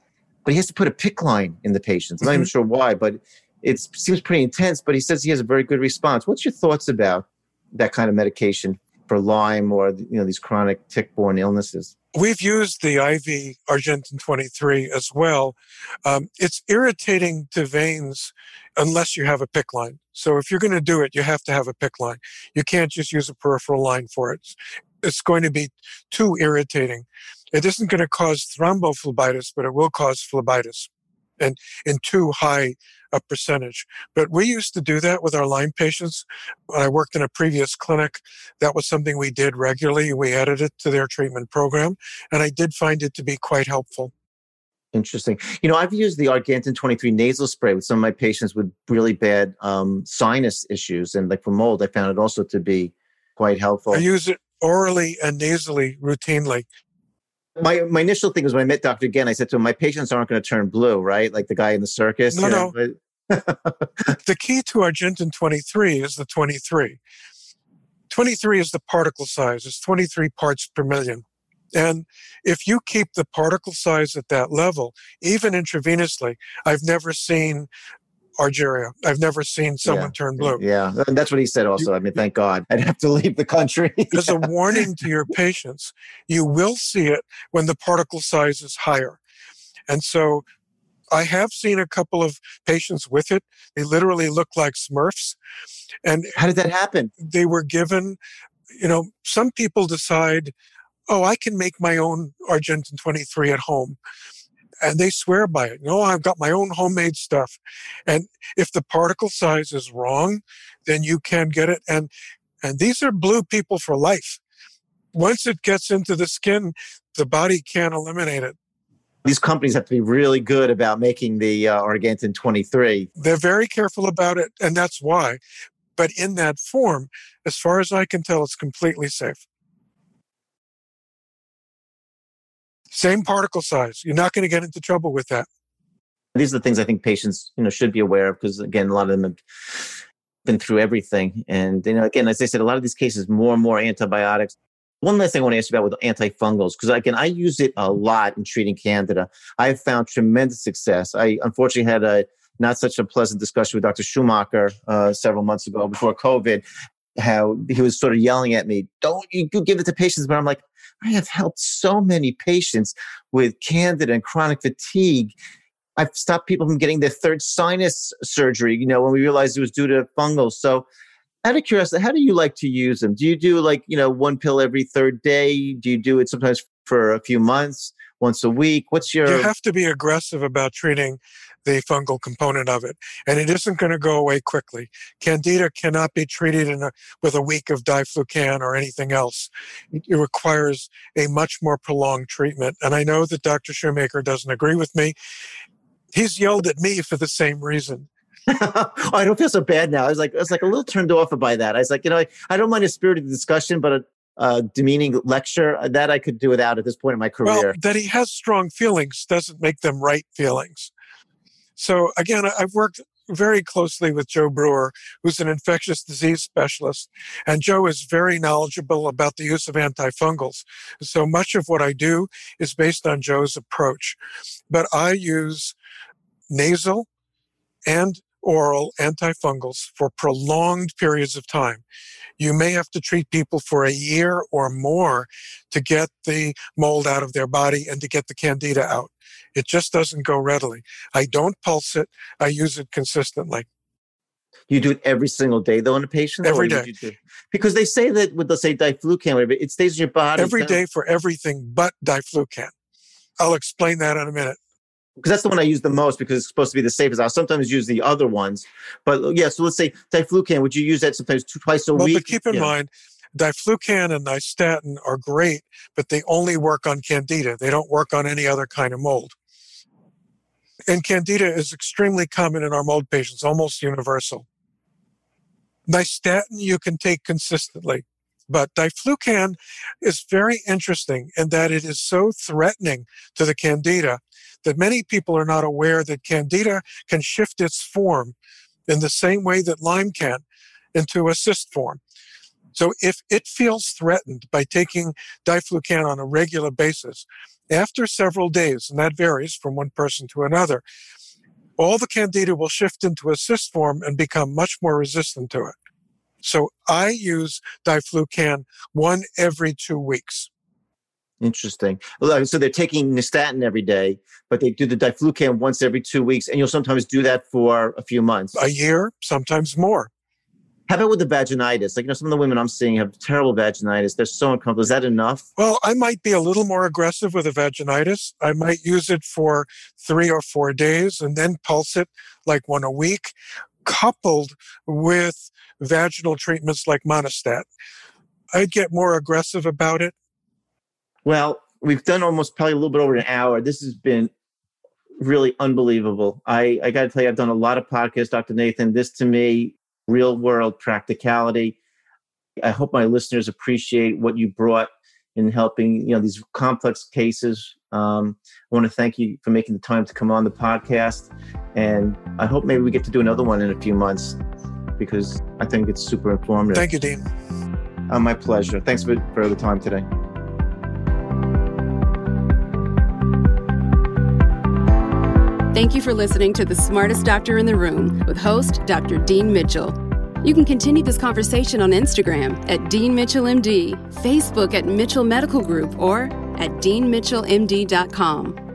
but he has to put a PICC line in the patients. I'm not even mm-hmm. sure why, but it seems pretty intense, but he says he has a very good response. What's your thoughts about that kind of medication for Lyme or you know these chronic tick-borne illnesses. We've used the IV Argentyn 23 as well. Um, it's irritating to veins unless you have a PICC line. So if you're going to do it, you have to have a PICC line. You can't just use a peripheral line for it. It's going to be too irritating. It isn't going to cause thrombophlebitis, but it will cause phlebitis and in too high a percentage. But we used to do that with our Lyme patients. When I worked in a previous clinic, that was something we did regularly. We added it to their treatment program, and I did find it to be quite helpful. Interesting. You know, I've used the Argentyn 23 nasal spray with some of my patients with really bad um, sinus issues and like for mold. I found it also to be quite helpful. I use it orally and nasally routinely my my initial thing was when I met Dr. Gann, I said to him, my patients aren't going to turn blue, right? Like the guy in the circus. No, no. the key to Argentyn 23 is the 23. 23 is the particle size. It's 23 parts per million. And if you keep the particle size at that level, even intravenously, I've never seen Argyria. I've never seen someone yeah. turn blue. Yeah, and that's what he said also. You, I mean, thank God. I'd have to leave the country. as a warning to your patients, you will see it when the particle size is higher. And so I have seen a couple of patients with it. They literally look like smurfs. And how did that happen? They were given, you know, some people decide, oh, I can make my own Argentyn 23 at home and they swear by it. Know, I've got my own homemade stuff. And if the particle size is wrong, then you can get it. And and these are blue people for life. Once it gets into the skin, the body can't eliminate it. These companies have to be really good about making the uh, Argentyn 23. They're very careful about it, and that's why. But in that form, as far as I can tell, it's completely safe. Same particle size. You're not going to get into trouble with that. These are the things I think patients, you know, should be aware of because again, a lot of them have been through everything. And you know, again, as I said, a lot of these cases, more and more antibiotics. One last thing I want to ask you about with antifungals, because again, I use it a lot in treating candida. I've found tremendous success. I unfortunately had a not such a pleasant discussion with Dr. Shoemaker uh, several months ago before COVID. How he was sort of yelling at me, "Don't you give it to patients?" But I'm like, I have helped so many patients with candida and chronic fatigue. I've stopped people from getting their third sinus surgery, you know, when we realized it was due to fungal. So, out of curiosity, how do you like to use them? Do you do like, you know, one pill every third day? Do you do it sometimes for a few months, once a week? What's your. You have to be aggressive about treating the fungal component of it. And it isn't going to go away quickly. Candida cannot be treated a, with a week of diflucan or anything else. It requires a much more prolonged treatment. And I know that Dr. Shoemaker doesn't agree with me. He's yelled at me for the same reason. oh, I don't feel so bad now. I was like, I was like a little turned off by that. I was like, you know, I, I don't mind a spirited discussion, but a, a demeaning lecture uh, that I could do without at this point in my career. Well, that he has strong feelings doesn't make them right feelings. So again, I've worked very closely with Joe Brewer, who's an infectious disease specialist. And Joe is very knowledgeable about the use of antifungals. So much of what I do is based on Joe's approach. But I use nasal and oral antifungals for prolonged periods of time. You may have to treat people for a year or more to get the mold out of their body and to get the candida out. It just doesn't go readily. I don't pulse it. I use it consistently. You do it every single day, though, in a patient. Every day, because they say that with let's say diflucan, whatever, it stays in your body every day for everything but diflucan. I'll explain that in a minute because that's the one I use the most because it's supposed to be the safest. I'll sometimes use the other ones, but uh, yeah. So let's say diflucan. Would you use that sometimes two, twice a well, week? But keep in yeah. mind, diflucan and nystatin are great, but they only work on candida. They don't work on any other kind of mold. And candida is extremely common in our mold patients, almost universal. Nystatin you can take consistently, but diflucan is very interesting in that it is so threatening to the candida that many people are not aware that candida can shift its form in the same way that Lyme can into a cyst form. So if it feels threatened by taking diflucan on a regular basis, after several days, and that varies from one person to another, all the candida will shift into a cyst form and become much more resistant to it. So I use diflucan one every two weeks. Interesting. So they're taking nystatin every day, but they do the diflucan once every two weeks, and you'll sometimes do that for a few months. A year, sometimes more. How about with the vaginitis? Like, you know, some of the women I'm seeing have terrible vaginitis. They're so uncomfortable. Is that enough? Well, I might be a little more aggressive with a vaginitis. I might use it for three or four days and then pulse it like one a week, coupled with vaginal treatments like Monistat. I'd get more aggressive about it well, we've done almost probably a little bit over an hour. This has been really unbelievable. I, I got to tell you, I've done a lot of podcasts, Dr. Nathan. This to me, real world practicality. I hope my listeners appreciate what you brought in helping you know these complex cases. Um, I want to thank you for making the time to come on the podcast, and I hope maybe we get to do another one in a few months because I think it's super informative. Thank you, Dean. Uh, my pleasure. Thanks for, for the time today. Thank you for listening to The Smartest Doctor in the Room with host Dr. Dean Mitchell. You can continue this conversation on Instagram at Dean Mitchell MD, Facebook at Mitchell Medical Group, or at deanmitchellmd.com.